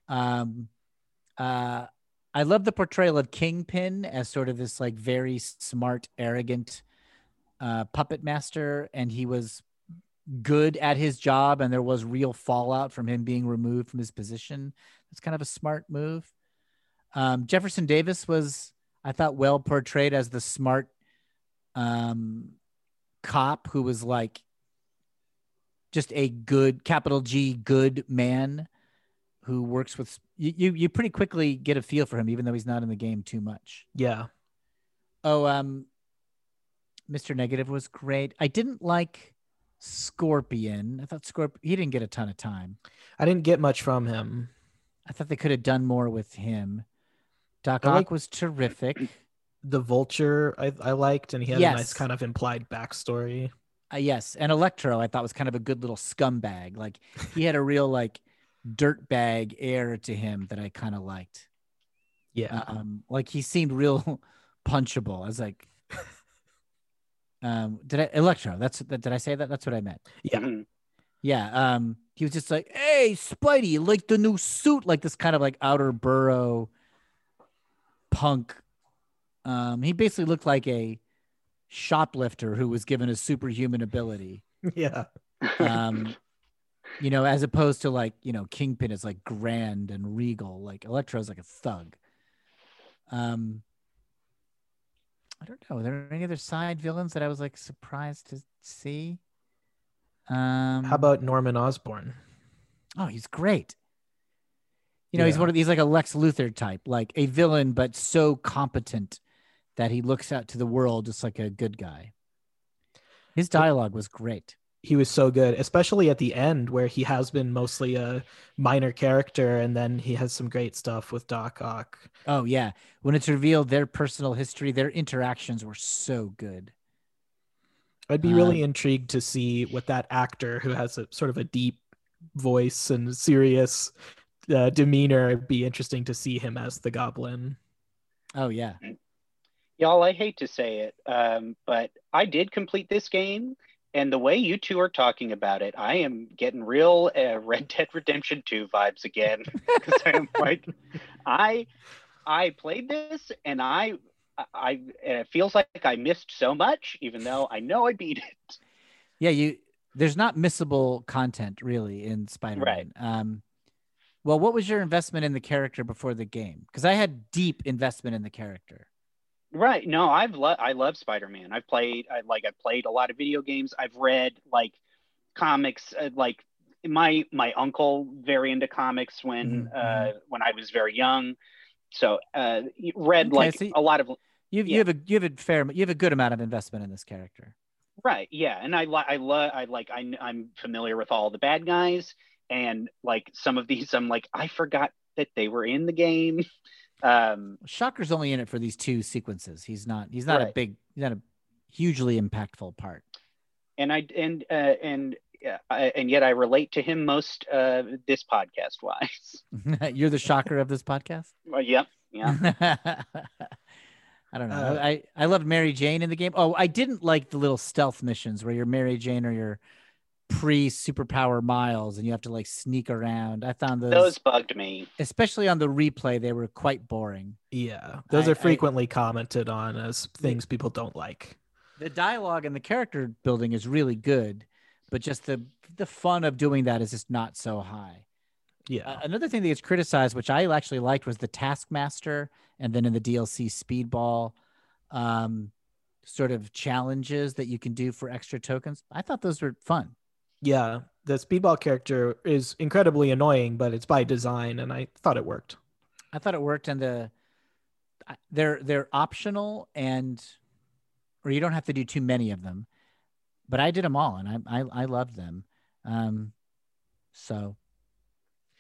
Um, uh, I love the portrayal of Kingpin as sort of this like very smart, arrogant uh, puppet master, and he was good at his job, and there was real fallout from him being removed from his position. That's kind of a smart move. Um, Jefferson Davis was, I thought, well portrayed as the smart um, cop who was like just a good capital G good man who works with you, you you pretty quickly get a feel for him even though he's not in the game too much. Yeah. Oh, um Mr. Negative was great. I didn't like Scorpion. I thought Scorpion he didn't get a ton of time. I didn't get much from him. I thought they could have done more with him. Doc Ock like- was terrific. The Vulture I, I liked, and he had a nice kind of implied backstory. Uh, yes, and Electro I thought was kind of a good little scumbag. Like he had a real like dirtbag air to him that I kind of liked. Yeah. Um, like he seemed real punchable. I was like, um, did I Electro? That's that. Did I say that? That's what I meant. Yeah. Mhm. Yeah. Um, he was just like, "Hey, Spidey, like the new suit?" Like this kind of like outer borough punk. Um, he basically looked like a shoplifter who was given a superhuman ability. yeah. Um, you know, as opposed to like you know, Kingpin is like grand and regal. Like Electro's like a thug. Um, I don't know. Are there any other side villains that I was like surprised to see? Um, How about Norman Osborn? Oh, he's great. You know, he's one of these like a Lex Luthor type, like a villain, but so competent that he looks out to the world just like a good guy. His dialogue was great. He was so good, especially at the end where he has been mostly a minor character, and then he has some great stuff with Doc Ock. Oh yeah, when it's revealed their personal history, their interactions were so good. I'd be Uh, really intrigued to see what that actor who has a sort of a deep voice and serious uh, demeanor. It'd be interesting to see him as the Goblin. Oh yeah, Y'all, I hate to say it, um, but I did complete this game, and the way you two are talking about it, I am getting real uh, Red Dead Redemption 2 vibes again. Because I'm like, I, I played this, and I, I, and it feels like I missed so much, even though I know I beat it. yeah. You there's not missable content really in Spider-Man. Right. Um, well, what was your investment in the character before the game? Because I had deep investment in the character. Right. No, I've lo- I love Spider-Man. I've played I like I've played a lot of video games. I've read like comics uh, like my my uncle very into comics when Mhm, uh when I was very young. So uh read Okay, like so a lot of You have, you have a you have a fair you have a good amount of investment in this character. right. Yeah, and I li- I love I like I I'm familiar with all the bad guys and like some of these I'm like I forgot that they were in the game. Um Shocker's only in it for these two sequences. He's not he's not a big he's not a hugely impactful part. and I and uh, and yeah, I, and yet I relate to him most uh this podcast wise. You're the shocker of this podcast. Well, yep. Yeah. I don't know. Uh, I I loved Mary Jane in the game. Oh, I didn't like the little stealth missions where you're Mary Jane or you're pre superpower Miles and you have to like sneak around. I found those, Those bugged me. especially on the replay, they were quite boring. Yeah, those I- are I- frequently commented on as things people don't like. The dialogue and the character building is really good, but just the the fun of doing that is just not so high. Yeah, Uh, another thing that gets criticized, which I actually liked, was the Taskmaster, and then in the DLC Speedball, um, sort of challenges that you can do for extra tokens. I thought those were fun. Yeah. The speedball character is incredibly annoying, but it's by design, and I thought it worked. I thought it worked, and the they're they're optional, and or you don't have to do too many of them. But I did them all, and I I, I loved them. Um, so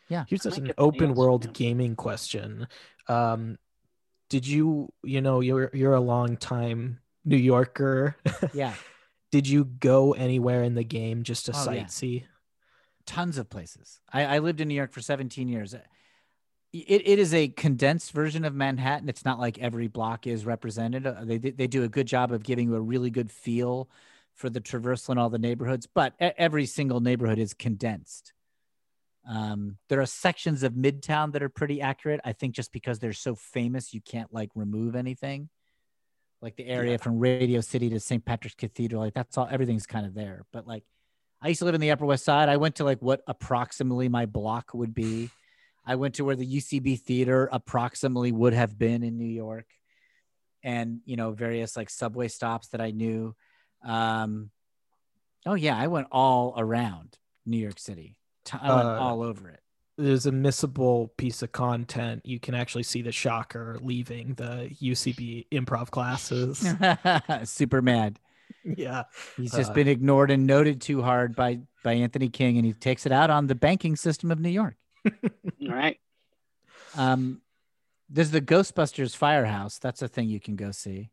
yeah, Here's just an open world yeah. gaming question. Um, did you, you know, you're you're a long time New Yorker. yeah. Did you go anywhere in the game just to Oh, yeah. sightsee? tons of places. I, I lived in New York for 17 years. It, it is a condensed version of Manhattan. It's not like every block is represented. Uh, They they do a good job of giving you a really good feel for the traversal in all the neighborhoods, but every single neighborhood is condensed. Um, there are sections of Midtown that are pretty accurate. I think just because they're so famous, you can't like remove anything. Like the area Yeah. from Radio City to St. Patrick's Cathedral, like that's all. Everything's kind of there. But like, I used to live in the Upper West Side. I went to like what approximately my block would be. I went to where the UCB theater approximately would have been in New York, and you know various like subway stops that I knew. Um, oh yeah, I went all around New York City. I went Uh, all over it. There's a missable piece of content. You can actually see the shocker leaving the UCB improv classes. Super mad. yeah. He's just Uh, been ignored and noted too hard by by Anthony King, and he takes it out on the banking system of New York. All right. Um, there's the Ghostbusters Firehouse. That's a thing you can go see.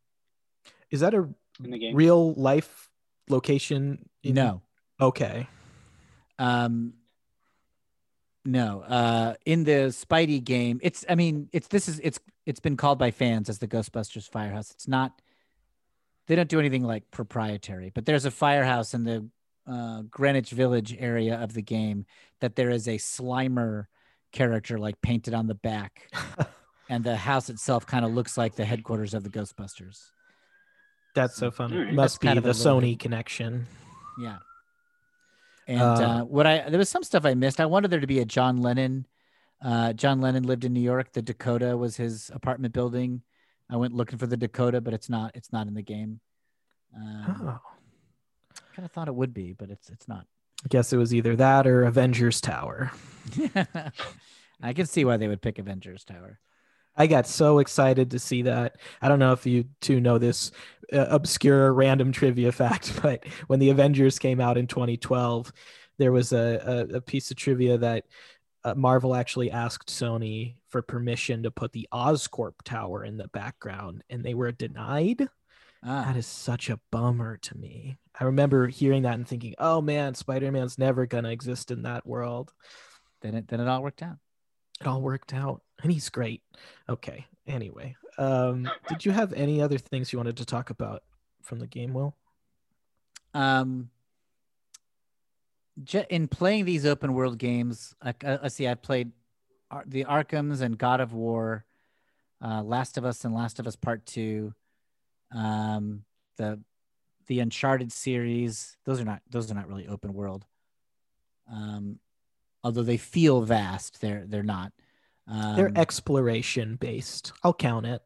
Is that a In the game. real life location? in- No, Okay. um, no. Uh, in the Spidey game, it's. I mean, it's this is it's it's been called by fans as the Ghostbusters Firehouse. It's not. They don't do anything like proprietary, but there's a firehouse in the uh, Greenwich Village area of the game that there is a Slimer character like painted on the back, and the house itself kind of looks like the headquarters of the Ghostbusters. That's so funny. Alright. Must That's be kind of the Sony bit- connection. Yeah. And Uh, uh, what I there was some stuff I missed. I wanted there to be a John Lennon. Uh, John Lennon lived in New York. The Dakota was his apartment building. I went looking for the Dakota, but it's not. It's not in the game. Um, Oh. Kind of thought it would be, but it's it's not. I guess it was either that or Avengers Tower. I can see why they would pick Avengers Tower. I got so excited to see that. I don't know if you two know this uh, obscure random trivia fact, but when the Avengers came out in 2012, there was a, a, a piece of trivia that uh, Marvel actually asked Sony for permission to put the Oscorp Tower in the background, and they were denied. Ah, That is such a bummer to me. I remember hearing that and thinking, "Oh man, Spider-Man's never gonna exist in that world." then it then it all worked out. It all worked out and he's great okay anyway um did you have any other things you wanted to talk about from the game will Um, in playing these open world games, I, I, see, I played the Arkham's and God of War, uh, Last of Us and Last of Us Part Two, um, the the Uncharted series. Those are not those are not really open world. Um, although they feel vast, they're they're not. Um, they're exploration based i'll count it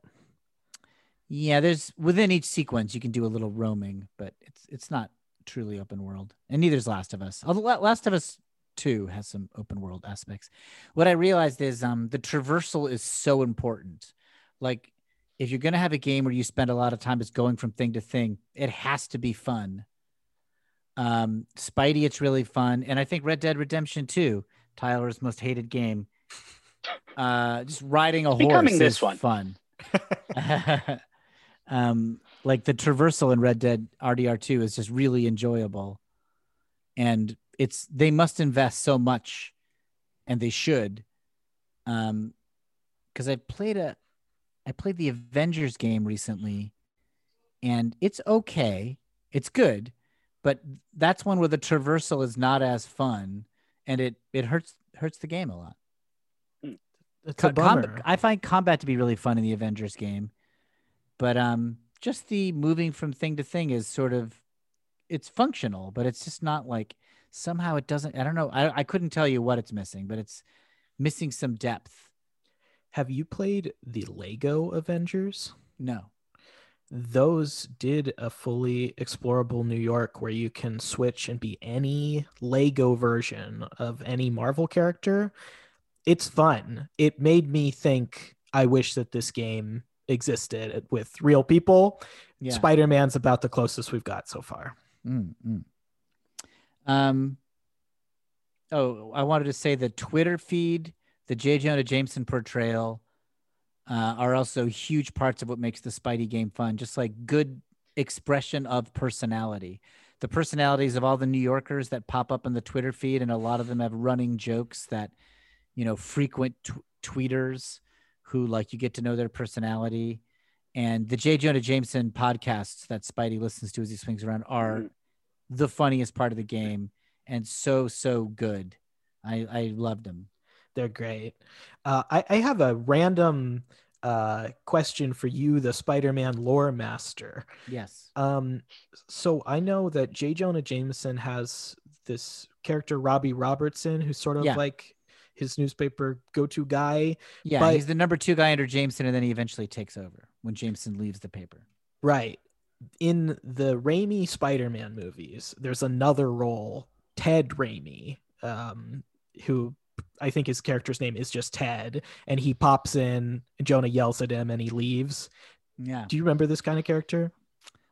yeah, there's within each sequence you can do a little roaming, but it's it's not truly open world, and neither's Last of Us. Although Last of Us Two has some open world aspects. What I realized is um the traversal is so important. Like if you're gonna have a game where you spend a lot of time just going from thing to thing, it has to be fun. Um, Spidey, it's really fun, and I think Red Dead Redemption Two, Tyler's most hated game. Uh, just riding a It's horse becoming this is one. fun. um, like the traversal in Red Dead RDR2 is just really enjoyable. And it's they must invest so much and they should. Um because I played a I played the Avengers game recently and it's okay. It's good, but that's one where the traversal is not as fun and it it hurts hurts the game a lot. it's a combat- I find combat to be really fun in the Avengers game, but um, just the moving from thing to thing is sort of, it's functional, but it's just not like somehow it doesn't. I don't know. I I couldn't tell you what it's missing, but it's missing some depth. have you played the lego avengers No. Those did a fully explorable New York where you can switch and be any Lego version of any Marvel character. It's fun. It made me think I wish that this game existed with real people. Yeah. Spider Man's about the closest we've got so far. Mm, mm. Um. Oh, I wanted to say the Twitter feed, the J. Jonah Jameson portrayal, uh, are also huge parts of what makes the Spidey game fun. Just like good expression of personality. The personalities of all the New Yorkers that pop up on the Twitter feed, and a lot of them have running jokes that, you know, frequent t- tweeters who like you get to know their personality. And the J. Jonah Jameson podcasts that Spidey listens to as he swings around are Mhm. the funniest part of the game and so so good. I I loved them. They're great. Uh, I, I have a random uh, question for you, the Spider-Man lore master. Yes. Um, so I know that J. Jonah Jameson has this character Robbie Robertson, who's sort of Yeah. like his newspaper go-to guy. Yeah, But- he's the number two guy under Jameson, and then he eventually takes over when Jameson leaves the paper. Right. In the Raimi Spider-Man movies, there's another role, Ted Raimi, um, who I think his character's name is just Ted, and he pops in, and Jonah yells at him, and he leaves. Yeah, Do you remember this kind of character?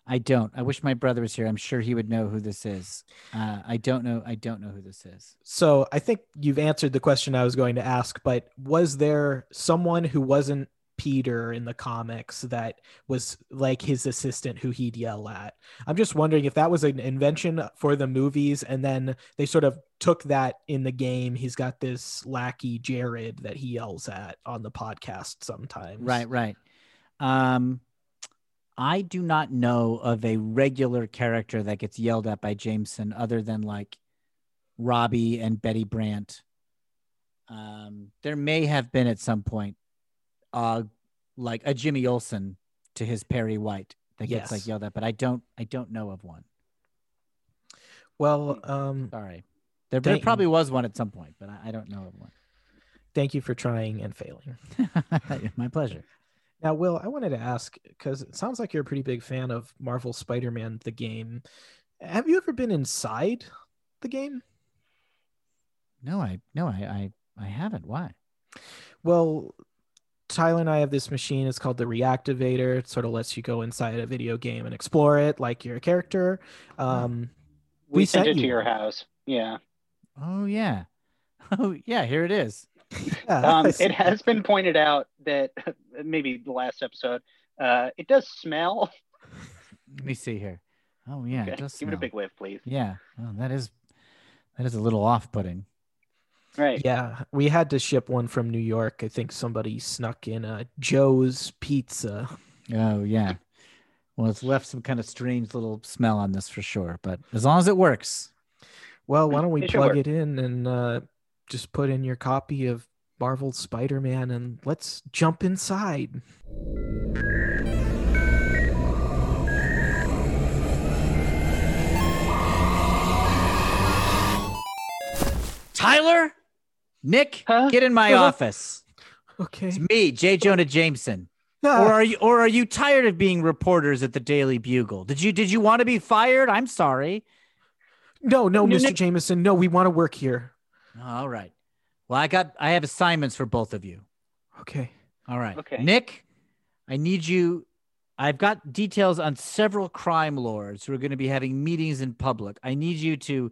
I don't. I wish my brother was here. I'm sure he would know who this is. Uh, I don't know. I don't know who this is. So I think you've answered the question I was going to ask, but was there someone who wasn't Peter in the comics that was like his assistant who he'd yell at? I'm just wondering if that was an invention for the movies and then they sort of took that in the game. He's got this lackey Jared that he yells at on the podcast sometimes. Right, right. Um, I do not know of a regular character that gets yelled at by Jameson other than like Robbie and Betty Brant. Um, there may have been at some point, uh, like a Jimmy Olsen to his Perry White that gets like Yes. yelled at, but I don't, I don't know of one. Well, um, Sorry, there, there probably was one at some point, but I, I don't know of one. thank you for trying and failing. My pleasure. Now, Will, I wanted to ask because it sounds like you're a pretty big fan of Marvel Spider Man, the game. Have you ever been inside the game? No, I, no, I, I, I haven't. Why? Well, Tyler and I have this machine. It's called the Reactivator. It sort of lets you go inside a video game and explore it like you're a character. Um, We, We sent sent it to your house. Yeah. Oh yeah. Oh yeah, here it is. yeah, Um, it has been pointed out that maybe the last episode, uh, it does smell. Let me see here. Oh yeah, Okay, it does Give it a big whiff, please. Yeah. Oh, that is that is a little off-putting. Right. Yeah, we had to ship one from New York. I think somebody snuck in a Joe's Pizza. Oh yeah. Well, it's left some kind of strange little smell on this for sure, but as long as it works. Well, why don't we It plug work. it in and uh, just put in your copy of Marvel Spider Man and let's jump inside. Tyler, Nick, Huh? get in my Uh-huh. office. Okay. It's me, J. Jonah Jameson. Ah, Or are you or are you tired of being reporters at the Daily Bugle? Did you did you want to be fired? I'm sorry. no, no, No, Mr. Nick- Jameson. No, we want to work here. All right. Well, I got I have assignments for both of you. Okay. All right. Okay. Nick, I need you. I've got details on several crime lords who are going to be having meetings in public. I need you to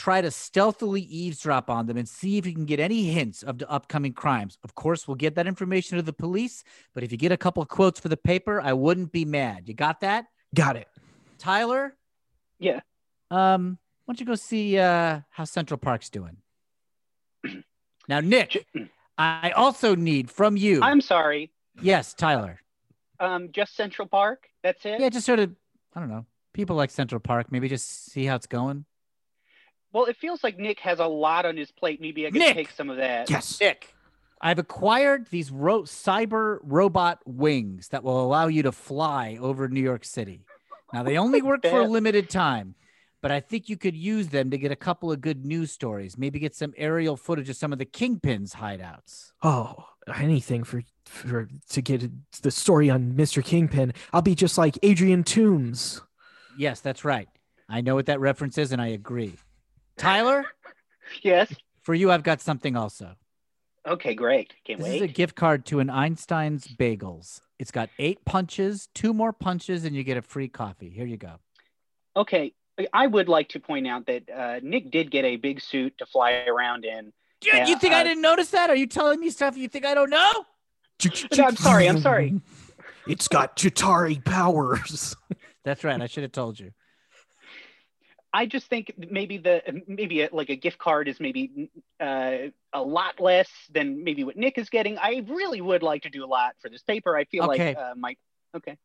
try to stealthily eavesdrop on them and see if you can get any hints of the upcoming crimes. Of course, we'll get that information to the police, but if you get a couple of quotes for the paper, I wouldn't be mad. You got that? Got it. Tyler? Yeah. Um, why don't you go see uh how Central Park's doing? now, Nick, I also need from you. I'm sorry. yes, Tyler. Um, just Central Park. That's it. Yeah, just sort of, I don't know. People like Central Park. Maybe just see how it's going. Well, it feels like Nick has a lot on his plate. Maybe I can Nick! take some of that. Yes. Nick, I've acquired these ro- cyber robot wings that will allow you to fly over New York City. Now, they only work for a limited time, but I think you could use them to get a couple of good news stories. Maybe get some aerial footage of some of the Kingpin's hideouts. Oh, anything for for to get the story on Mr. Kingpin. I'll be just like Adrian Toomes. Yes, that's right. I know what that reference is, and I agree. Tyler, Yes. for you, I've got something also. Okay, great. Can't This wait. is a gift card to an Einstein's Bagels. It's got eight punches, two more punches, and you get a free coffee. Here you go. Okay, I would like to point out that uh, Nick did get a big suit to fly around in. You, Yeah, you think I uh, didn't notice that? Are you telling me stuff you think I don't know? I'm sorry, I'm sorry. It's got Chitauri powers. That's right. I should have told you. I just think maybe the maybe a, like a gift card is maybe uh, a lot less than maybe what Nick is getting. I really would like to do a lot for this paper. I feel Okay. like uh, my okay.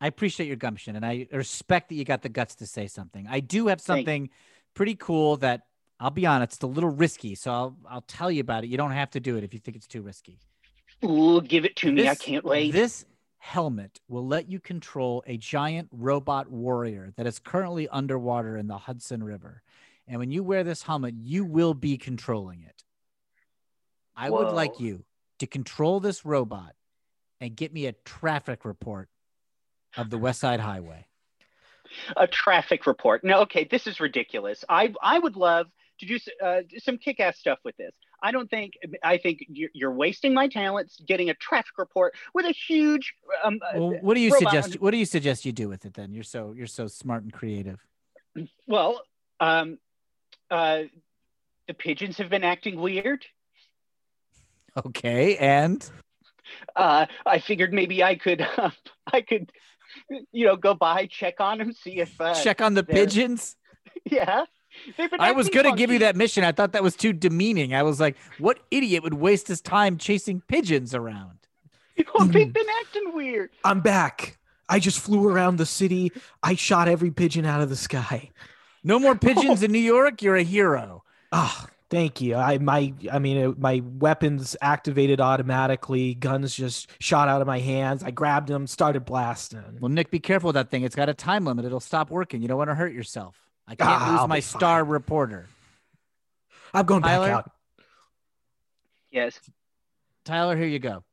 I appreciate your gumption and I respect that you got the guts to say something. I do have something pretty cool that I'll be honest, it's a little risky. So I'll I'll tell you about it. You don't have to do it if you think it's too risky. Ooh, give it to me. I can't wait. This helmet will let you control a giant robot warrior that is currently underwater in the Hudson River. And when you wear this helmet, you will be controlling it. I would like you to control this robot and get me a traffic report of the West Side Highway. a traffic report. No, okay, this is ridiculous. I I would love to do uh, some kick-ass stuff with this. I don't think I think you're, you're wasting my talents getting a traffic report with a huge. Um, uh, Well, what do you suggest? What do you suggest you do with it then? You're so you're so smart and creative. well, um, uh, the pigeons have been acting weird. Okay, and Uh, I figured maybe I could uh, I could, you know, go by check on them, see if uh, check on the pigeons. Yeah, I was gonna give you that mission. I thought that was too demeaning. I was like, what idiot would waste his time chasing pigeons around? Well, they've been acting weird. I'm back. I just flew around the city. I shot every pigeon out of the sky. No more pigeons in New York. You're a hero. Ah, thank you. I my I mean uh, my weapons activated automatically. Guns just shot out of my hands. I grabbed them, started blasting. Well, Nick, be careful with that thing. It's got a time limit. It'll stop working. You don't want to hurt yourself. I can't Ah, lose I'll my be star reporter. I'm going back out. Yes. Tyler, here you go.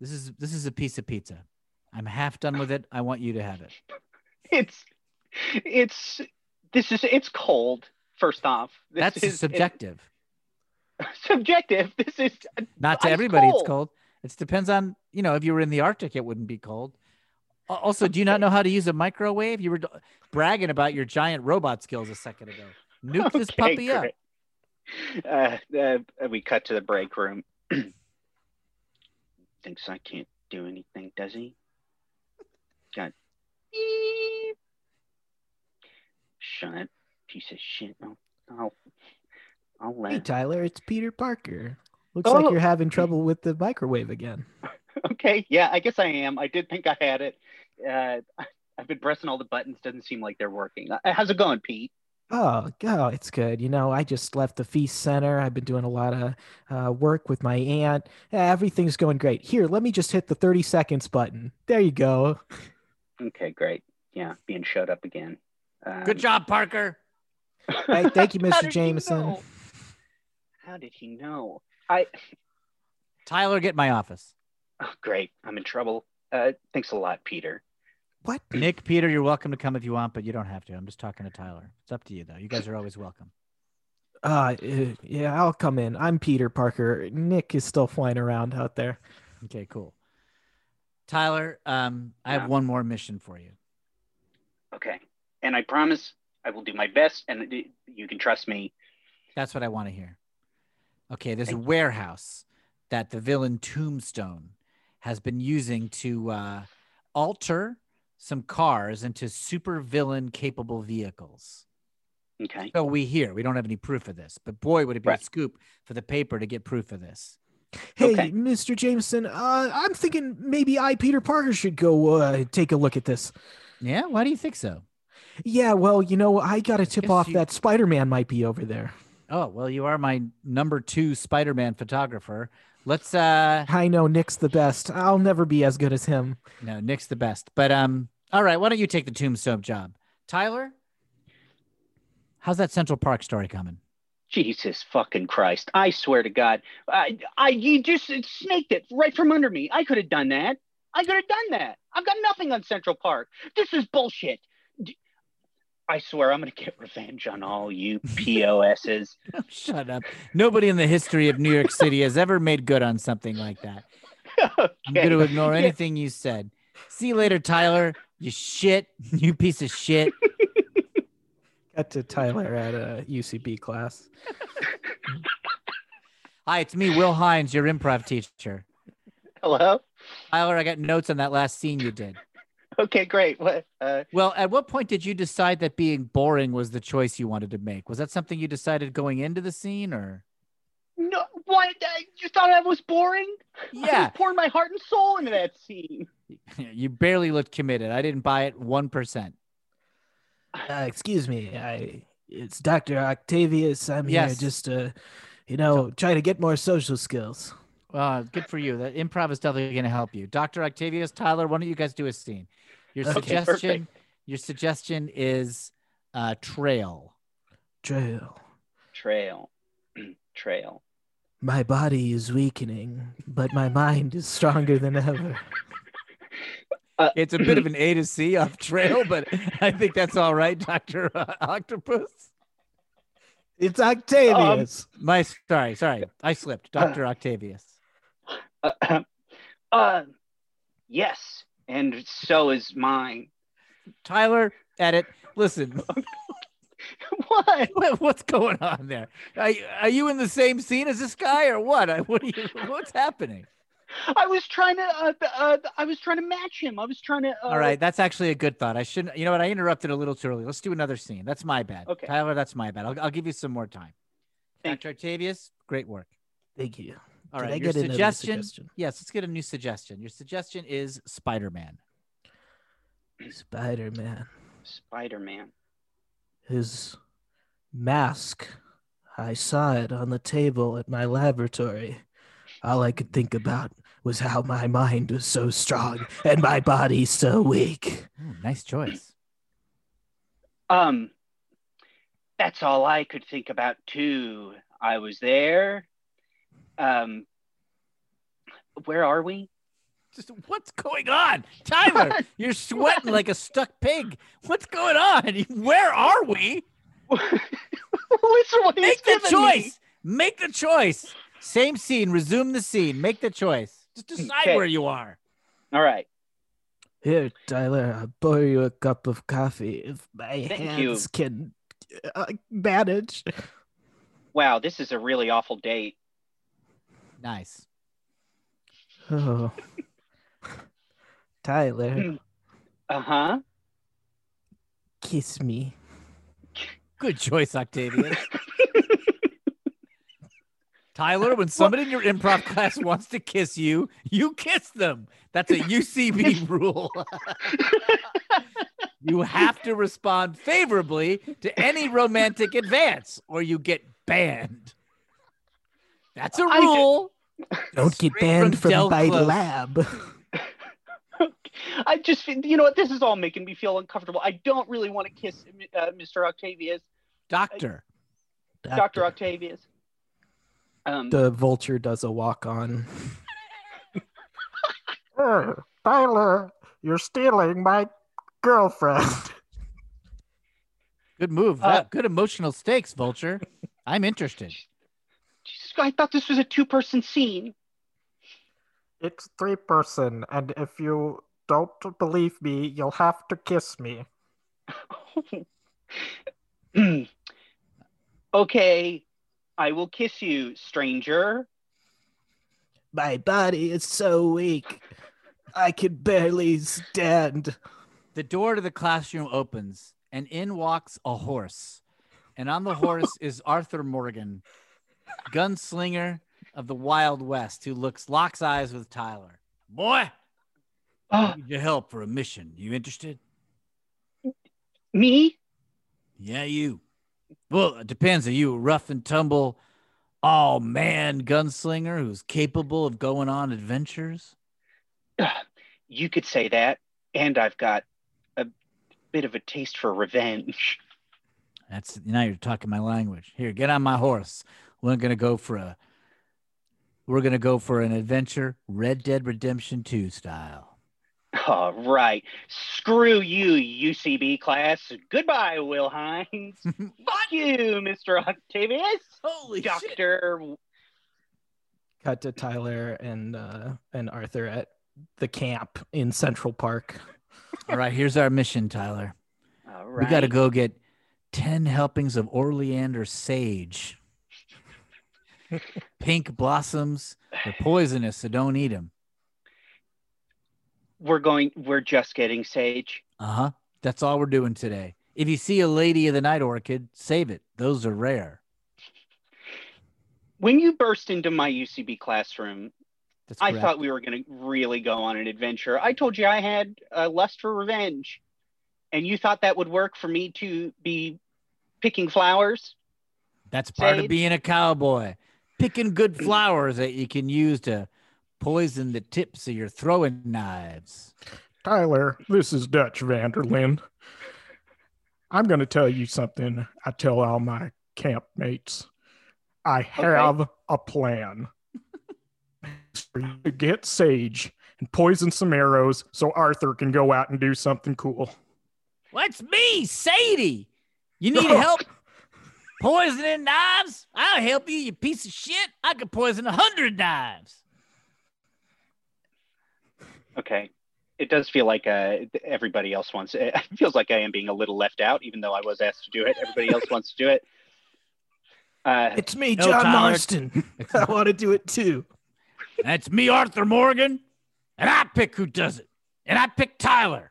This is this is a piece of pizza. I'm half done with it. I want you to have it. It's it's this is it's cold. First off, this That's is subjective. it's subjective. This is Not to ice everybody, it's cold. cold. It depends on you know if you were in the Arctic, it wouldn't be cold. Al- Also, do you not know how to use a microwave? You were d- bragging about your giant robot skills a second ago. Nuke this Okay, puppy up. Uh, uh, we cut to the break room. Thinks I can't do anything, does he? Got beep. Shut up, piece of shit. I'll, I'll, I'll Hey. Tyler, it's Peter Parker. Looks like Oh. you're having trouble with the microwave again. Okay, yeah, I guess I am. I did think I had it. Uh, I've been pressing all the buttons. Doesn't seem like they're working. Uh, How's it going, Pete? Oh, oh, it's good. You know, I just left the feast center. I've been doing a lot of uh, work with my aunt. Yeah, everything's going great. Here, let me just hit the 30 seconds button. There you go. Okay, great. Yeah, being showed up again. Um, Good job, Parker. Hey, thank you, Mr. did he Jameson. know? How did he know? I Tyler, get my office. Oh, great. I'm in trouble. Uh, thanks a lot, Peter. What? Nick, Peter, you're welcome to come if you want, but you don't have to. I'm just talking to Tyler. It's up to you, though. You guys are always welcome. Uh, yeah, I'll come in. I'm Peter Parker. Nick is still flying around out there. Okay, cool. Tyler, um, I have Yeah. one more mission for you. Okay, and I promise I will do my best, and you can trust me. That's what I want to hear. Okay, there's a Thank you. warehouse that the villain Tombstone has been using to uh, alter some cars into super villain capable vehicles. Okay. So we hear. We don't have any proof of this, but boy, would it be Right. a scoop for the paper to get proof of this. Hey, Okay. Mr. Jameson, uh, I'm thinking maybe I, Peter Parker, should go uh, take a look at this. Yeah, why do you think so? Yeah, well, you know, I got a tip off you- that Spider Man might be over there. Oh, well, you are my number two Spider-Man photographer. Let's uh I know Nick's the best. I'll never be as good as him. no, Nick's the best. But um, all right, why don't you take the tombstone job? Tyler? How's that Central Park story coming? Jesus fucking Christ! I swear to God, I, I, you just snaked it right from under me. I could have done that. I could have done that. I've got nothing on Central Park. This is bullshit. D- I swear I'm gonna get revenge on all you POSs. Shut up. Nobody in the history of New York City has ever made good on something like that. I'm going to Okay. ignore Yeah. anything you said. See you later, Tyler. You shit. You piece of shit. Got to Tyler at a UCB class. Hi, it's me, Will Hines, your improv teacher. Hello. Tyler, I got notes on that last scene you did. What do you think? Okay, great. What? Uh, Well, at what point did you decide that being boring was the choice you wanted to make? Was that something you decided going into the scene, or no, what? Uh, You thought I was boring? I yeah, was pouring my heart and soul into that scene. you barely looked committed. I didn't buy it one percent. Uh, excuse me, I it's Dr. Octavius. I'm Yes. here just to, you know, try to get more social skills. Uh, good for you. That improv is definitely going to help you. Dr. Octavius, Tyler, why don't you guys do a scene? Your Okay, suggestion, your suggestion is uh, trail. Trail. Trail, trail. My body is weakening, but my mind is stronger than ever. It's a bit of an A to C off trail, but I think that's all right, Doctor Octopus. It's Octavius. My sorry, sorry, I slipped. Doctor Octavius. Uh, uh, yes, and so is mine. Tyler, edit. Listen, what? what- what's going on there? Are, you- are you in the same scene as this guy, or what? What are you? What's happening? I was trying to. Uh, uh, I was trying to match him. I was trying to. Uh, All right, that's actually a good thought. I shouldn't. You know what? I interrupted a little too early. Let's do another scene. That's my bad. Okay. Tyler, that's my bad. I'll, I'll give you some more time. Thank Dr. Octavius, great work. Thank you. All Did right, I your get another suggestion, suggestion? Yes, let's get a new suggestion. Your suggestion is Spider-Man. Spider Man. Spider Man. His mask. I saw it on the table at my laboratory. All I could think about was how my mind was so strong and my body so weak. Ooh, nice choice. Um, that's all I could think about too. I was there. Um, where are we? Just what's going on, Tyler? You're sweating like a stuck pig. What's going on? Where are we? Which one he's Make the giving me? choice. Make the choice. Same scene. Resume the scene. Make the choice. Just decide Okay. where you are. All right. Here, Tyler, I'll pour you a cup of coffee if my Thank you. hands can uh, manage. Wow, this is a really awful date. Nice. Oh. Tyler, Uh huh. kiss me. Good choice, Octavius. Tyler, when somebody in your improv class wants to kiss you, you kiss them. That's a UCB rule. you have to respond favorably to any romantic advance or you get banned. That's a rule. Don't get banned from from, Del my Close. lab. I just, you know what? This is all making me feel uncomfortable. I don't really want to kiss uh, Mr. Octavius, Doctor. Doctor Octavius. Um, The vulture does a walk on. Tyler, you're stealing my girlfriend. Good move. Uh, good emotional stakes, Vulture. I'm interested. Jesus, I thought this was a two-person scene. It's three person, and if you don't believe me, you'll have to kiss me. okay, I will kiss you, stranger. My body is so weak. I can barely stand. The door to the classroom opens, and in walks a horse. And on the horse is Arthur Morgan, gunslinger of the Wild West, who looks locks eyes with Tyler. Boy, Oh, need your help for a mission. You interested? me? Yeah, you. Well, it depends. Are you a rough and tumble, all man gunslinger who's capable of going on adventures? Ah, you could say that. And I've got a bit of a taste for revenge. That's now you're talking my language. Here, get on my horse. We're gonna go for a. We're gonna go for an adventure, Red Dead Redemption 2 style. All right. Screw you, UCB class. Goodbye, Will Hines. Fuck you, Mr. Octavius. Holy Doctor. Cut to Tyler and uh, and Arthur at the camp in Central Park. All right, here's our mission, Tyler. All We got to go get 10 helpings of Oleander sage. Pink blossoms. They're poisonous, so don't eat them. we're going. We're just getting sage. Uh huh. That's all we're doing today. If you see a lady of the night orchid, save it. Those are rare. When you burst into my UCB classroom, I thought we were going to really go on an adventure. I told you I had a lust for revenge, and you thought that would work for me to be picking flowers. That's part Sage. of being a cowboy. Picking good flowers that you can use to poison the tips of your throwing knives. Tyler, this is Dutch van der Linde. I'm going to tell you something I tell all my campmates. I have a plan. It's for you to get sage and poison some arrows so Arthur can go out and do something cool. What's me, Sadie? You need help poisoning knives? I'll help you, you piece of shit. I could poison a hundred knives. Okay. It does feel like uh, everybody else wants. It feels like I am being a little left out, even though I was asked to do it. Everybody else wants to do it. Uh, It's me, No, John Tyler. Marston. I want to do it too. That's me, Arthur Morgan, and I pick who does it. And I pick Tyler.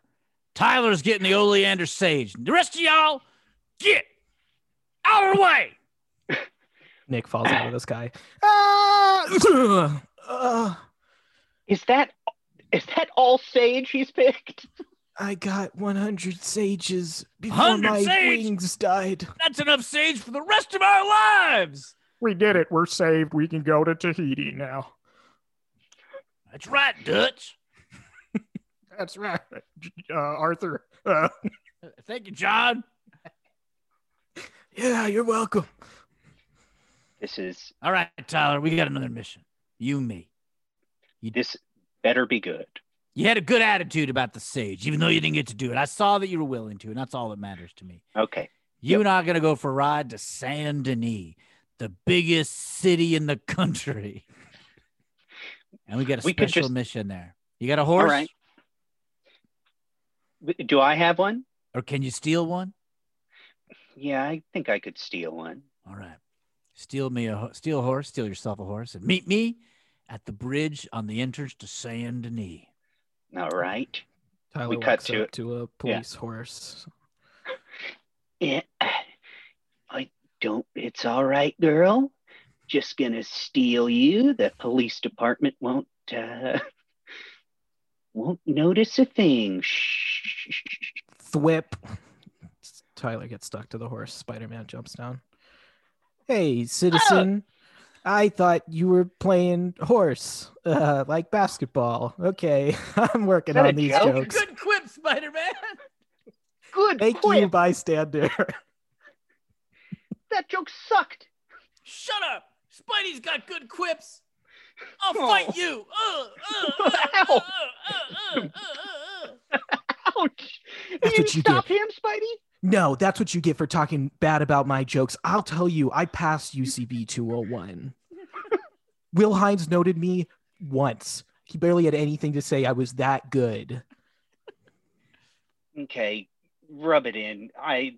Tyler's getting the oleander sage. The rest of y'all, get out of the way. Nick falls out of the sky. Ah! Uh, is that is that all sage he's picked? I got 100 sages before 100 my sage? wings died. That's enough sage for the rest of our lives. We did it. We're saved. We can go to Tahiti now. That's right, Dutch. That's right, uh, Arthur. Uh, Thank you, John. Yeah, you're welcome. This is All right, Tyler, we got another mission. You and me. this better be good. You had a good attitude about the sage, even though you didn't get to do it. I saw that you were willing to, and that's all that matters to me. Okay. You and I are going to go for a ride to Saint Denis, the biggest city in the country. And we got a We special just- mission there. You got a horse? right. Do I have one? Or can you steal one? Yeah, I think I could steal one. All right. Steal me a steal a horse, steal yourself a horse, and meet me at the bridge on the entrance to Saint Denis. All right. Tyler We cut to up to a police horse. Yeah, I don't. It's all right, girl. Just gonna steal you. The police department won't uh, won't notice a thing. Shh. Thwip. Tyler gets stuck to the horse. Spider Man jumps down. Hey, citizen. Oh! I thought you were playing horse, uh, like basketball. Okay, I'm working Is that a on these joke? jokes. Good quip, Spider-Man. Good. Thank quip. you, bystander. That joke sucked. Shut up. Spidey's got good quips. I'll Oh. fight you. Ow. Ouch! That's you what you stop him, Spidey. No, that's what you get for talking bad about my jokes. I'll tell you, I passed UCB 201. Will Hines noted me once. He barely had anything to say. I was that good. Okay, rub it in. I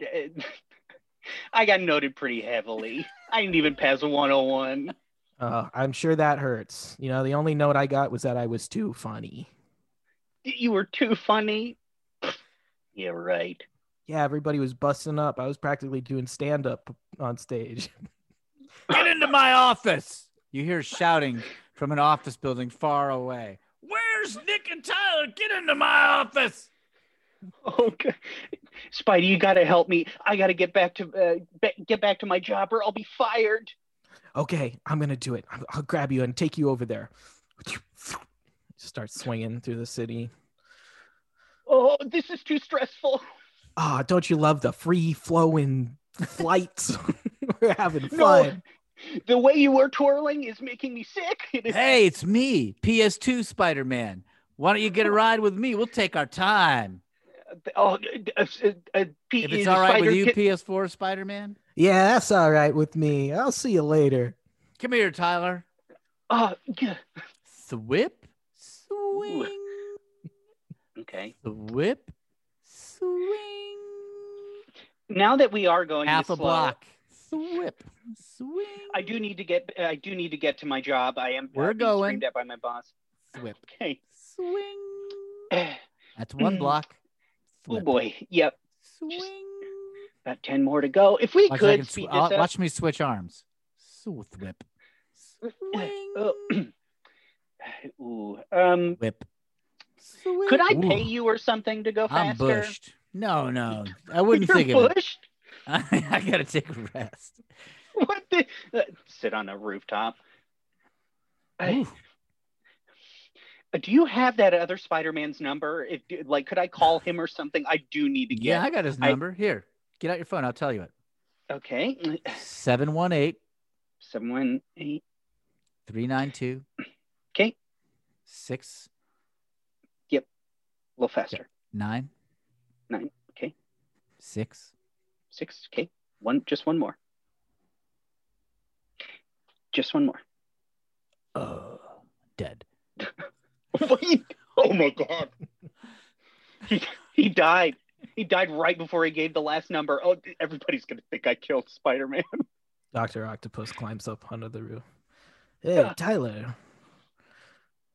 I got noted pretty heavily. I didn't even pass a 101. Uh, I'm sure that hurts. You know, the only note I got was that I was too funny. You were too funny. Yeah, right. Yeah, everybody was busting up. I was practically doing stand up on stage. Get into my office. You hear shouting from an office building far away. Where's Nick and Tyler? Get into my office. Okay, Spidey, you got to help me. I got to get back to uh, ba- get back to my job, or I'll be fired. Okay, I'm gonna do it. I'll, I'll grab you and take you over there. Start swinging through the city. Oh, this is too stressful. Ah, don't you love the free flowing flights? We're having fun. No. The way you were twirling is making me sick. Hey, it's me, PS2 Spider Man. Why don't you get a ride with me? We'll take our time. Oh, uh, uh, uh, P- If it's uh, all right with you, get- PS4 Spider Man. Yeah, that's all right with me. I'll see you later. Come here, Tyler. Oh, yeah. Thwip, swing, Okay. thwip, swing. Now that we are going Half a slow, block. Thwip, swing. I do need to get. I do need to get to my job. I am. uh, We're being going. Screamed at by my boss. Thwip, Okay. swing. That's one block. Oh boy. Yep. Swing. About 10 more to go. If we Watch, could sw- speed I'll- this up. watch me switch arms. So whip. Swing. Oh. Ooh. Um, Whip. could I Ooh, pay you or something to go I'm faster? bushed. No, no. I wouldn't You're think of it. bushed? I gotta take a rest. What the? Uh, sit on a rooftop. I- Uh, do you have that other Spider-Man's number? If like, could I call him or something? I do need to get. Yeah, I got his I- number. Here, get out your phone. I'll tell you it. Okay. 718 Seven one eight. 392 Okay. 6 Yep. A little faster. 9 Nine. Okay. 6 Six. Okay. One. Just one more. Just one more. uh, dead. Wait. Oh my god. he, he died. He died right before he gave the last number. Oh, everybody's gonna think I killed Spider-Man. Dr. Octopus climbs up onto the roof. Hey, Yeah. Tyler.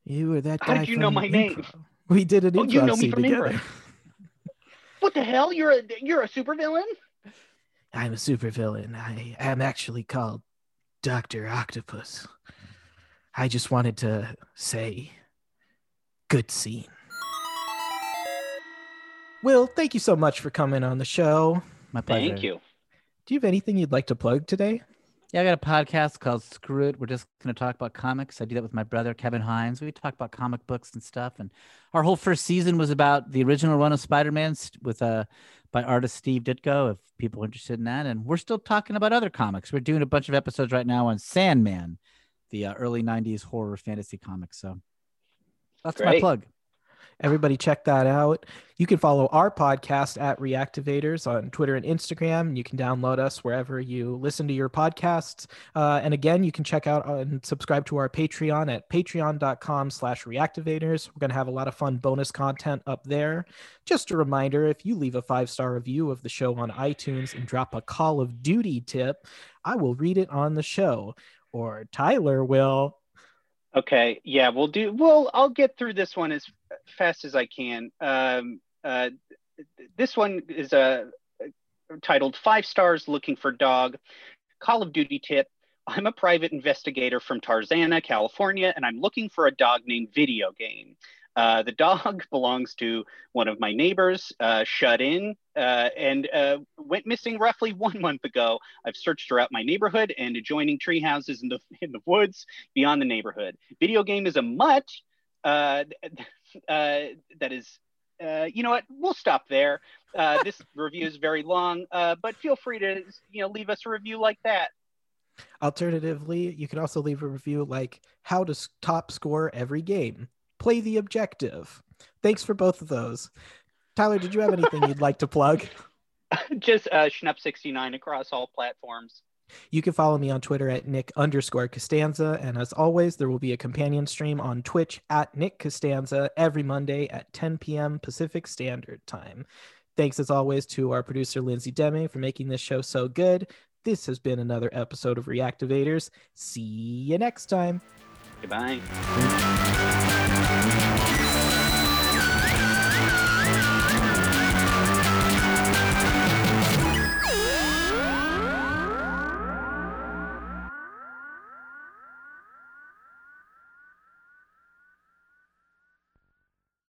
You were that How guy did you know my name? We did an Oh, improv you know me scene from together. Improv. What the hell? You're a you're a supervillain? I'm a supervillain. I am actually called Dr. Octopus. I just wanted to say good scene. Will, thank you so much for coming on the show. My pleasure. Thank you. Do you have anything you'd like to plug today? Yeah, I got a podcast called Screw It. We're just going to talk about comics. I do that with my brother, Kevin Hines. We talk about comic books and stuff. And our whole first season was about the original run of Spider Man with uh, by artist Steve Ditko, if people are interested in that. And we're still talking about other comics. We're doing a bunch of episodes right now on Sandman, the uh, early 90s horror fantasy comic. So that's my plug. Everybody, check that out. You can follow our podcast at Reactivators on Twitter and Instagram. You can download us wherever you listen to your podcasts. Uh, and again, you can check out and subscribe to our Patreon at patreon.com slash reactivators. We're going to have a lot of fun bonus content up there. Just a reminder, if you leave a five-star review of the show on iTunes and drop a Call of Duty tip, I will read it on the show. Or Tyler will. Okay. Yeah, we'll do. Well, I'll get through this one as fast as I can. Um, uh, this one is uh, titled Five Stars Looking for Dog. Call of Duty tip. I'm a private investigator from Tarzana, California, and I'm looking for a dog named Video Game. Uh, the dog belongs to one of my neighbors, uh, shut in, uh, and uh, went missing roughly one month ago. I've searched throughout my neighborhood and adjoining tree houses in the in the woods beyond the neighborhood. Video game is a mutt. Uh, uh, that is, uh, you know what? We'll stop there. Uh, this review is very long, uh, but feel free to you know leave us a review like that. Alternatively, you can also leave a review like how to top score every game. Play the objective. Thanks for both of those. Tyler, did you have anything you'd like to plug? Just uh, Schnup69 across all platforms. You can follow me on Twitter at Nick underscore Costanza. And as always, there will be a companion stream on Twitch at Nick Costanza every Monday at 10 p.m. Pacific Standard Time. Thanks as always to our producer, Lindsay Demme, for making this show so good. This has been another episode of Reactivators. See you next time. Goodbye.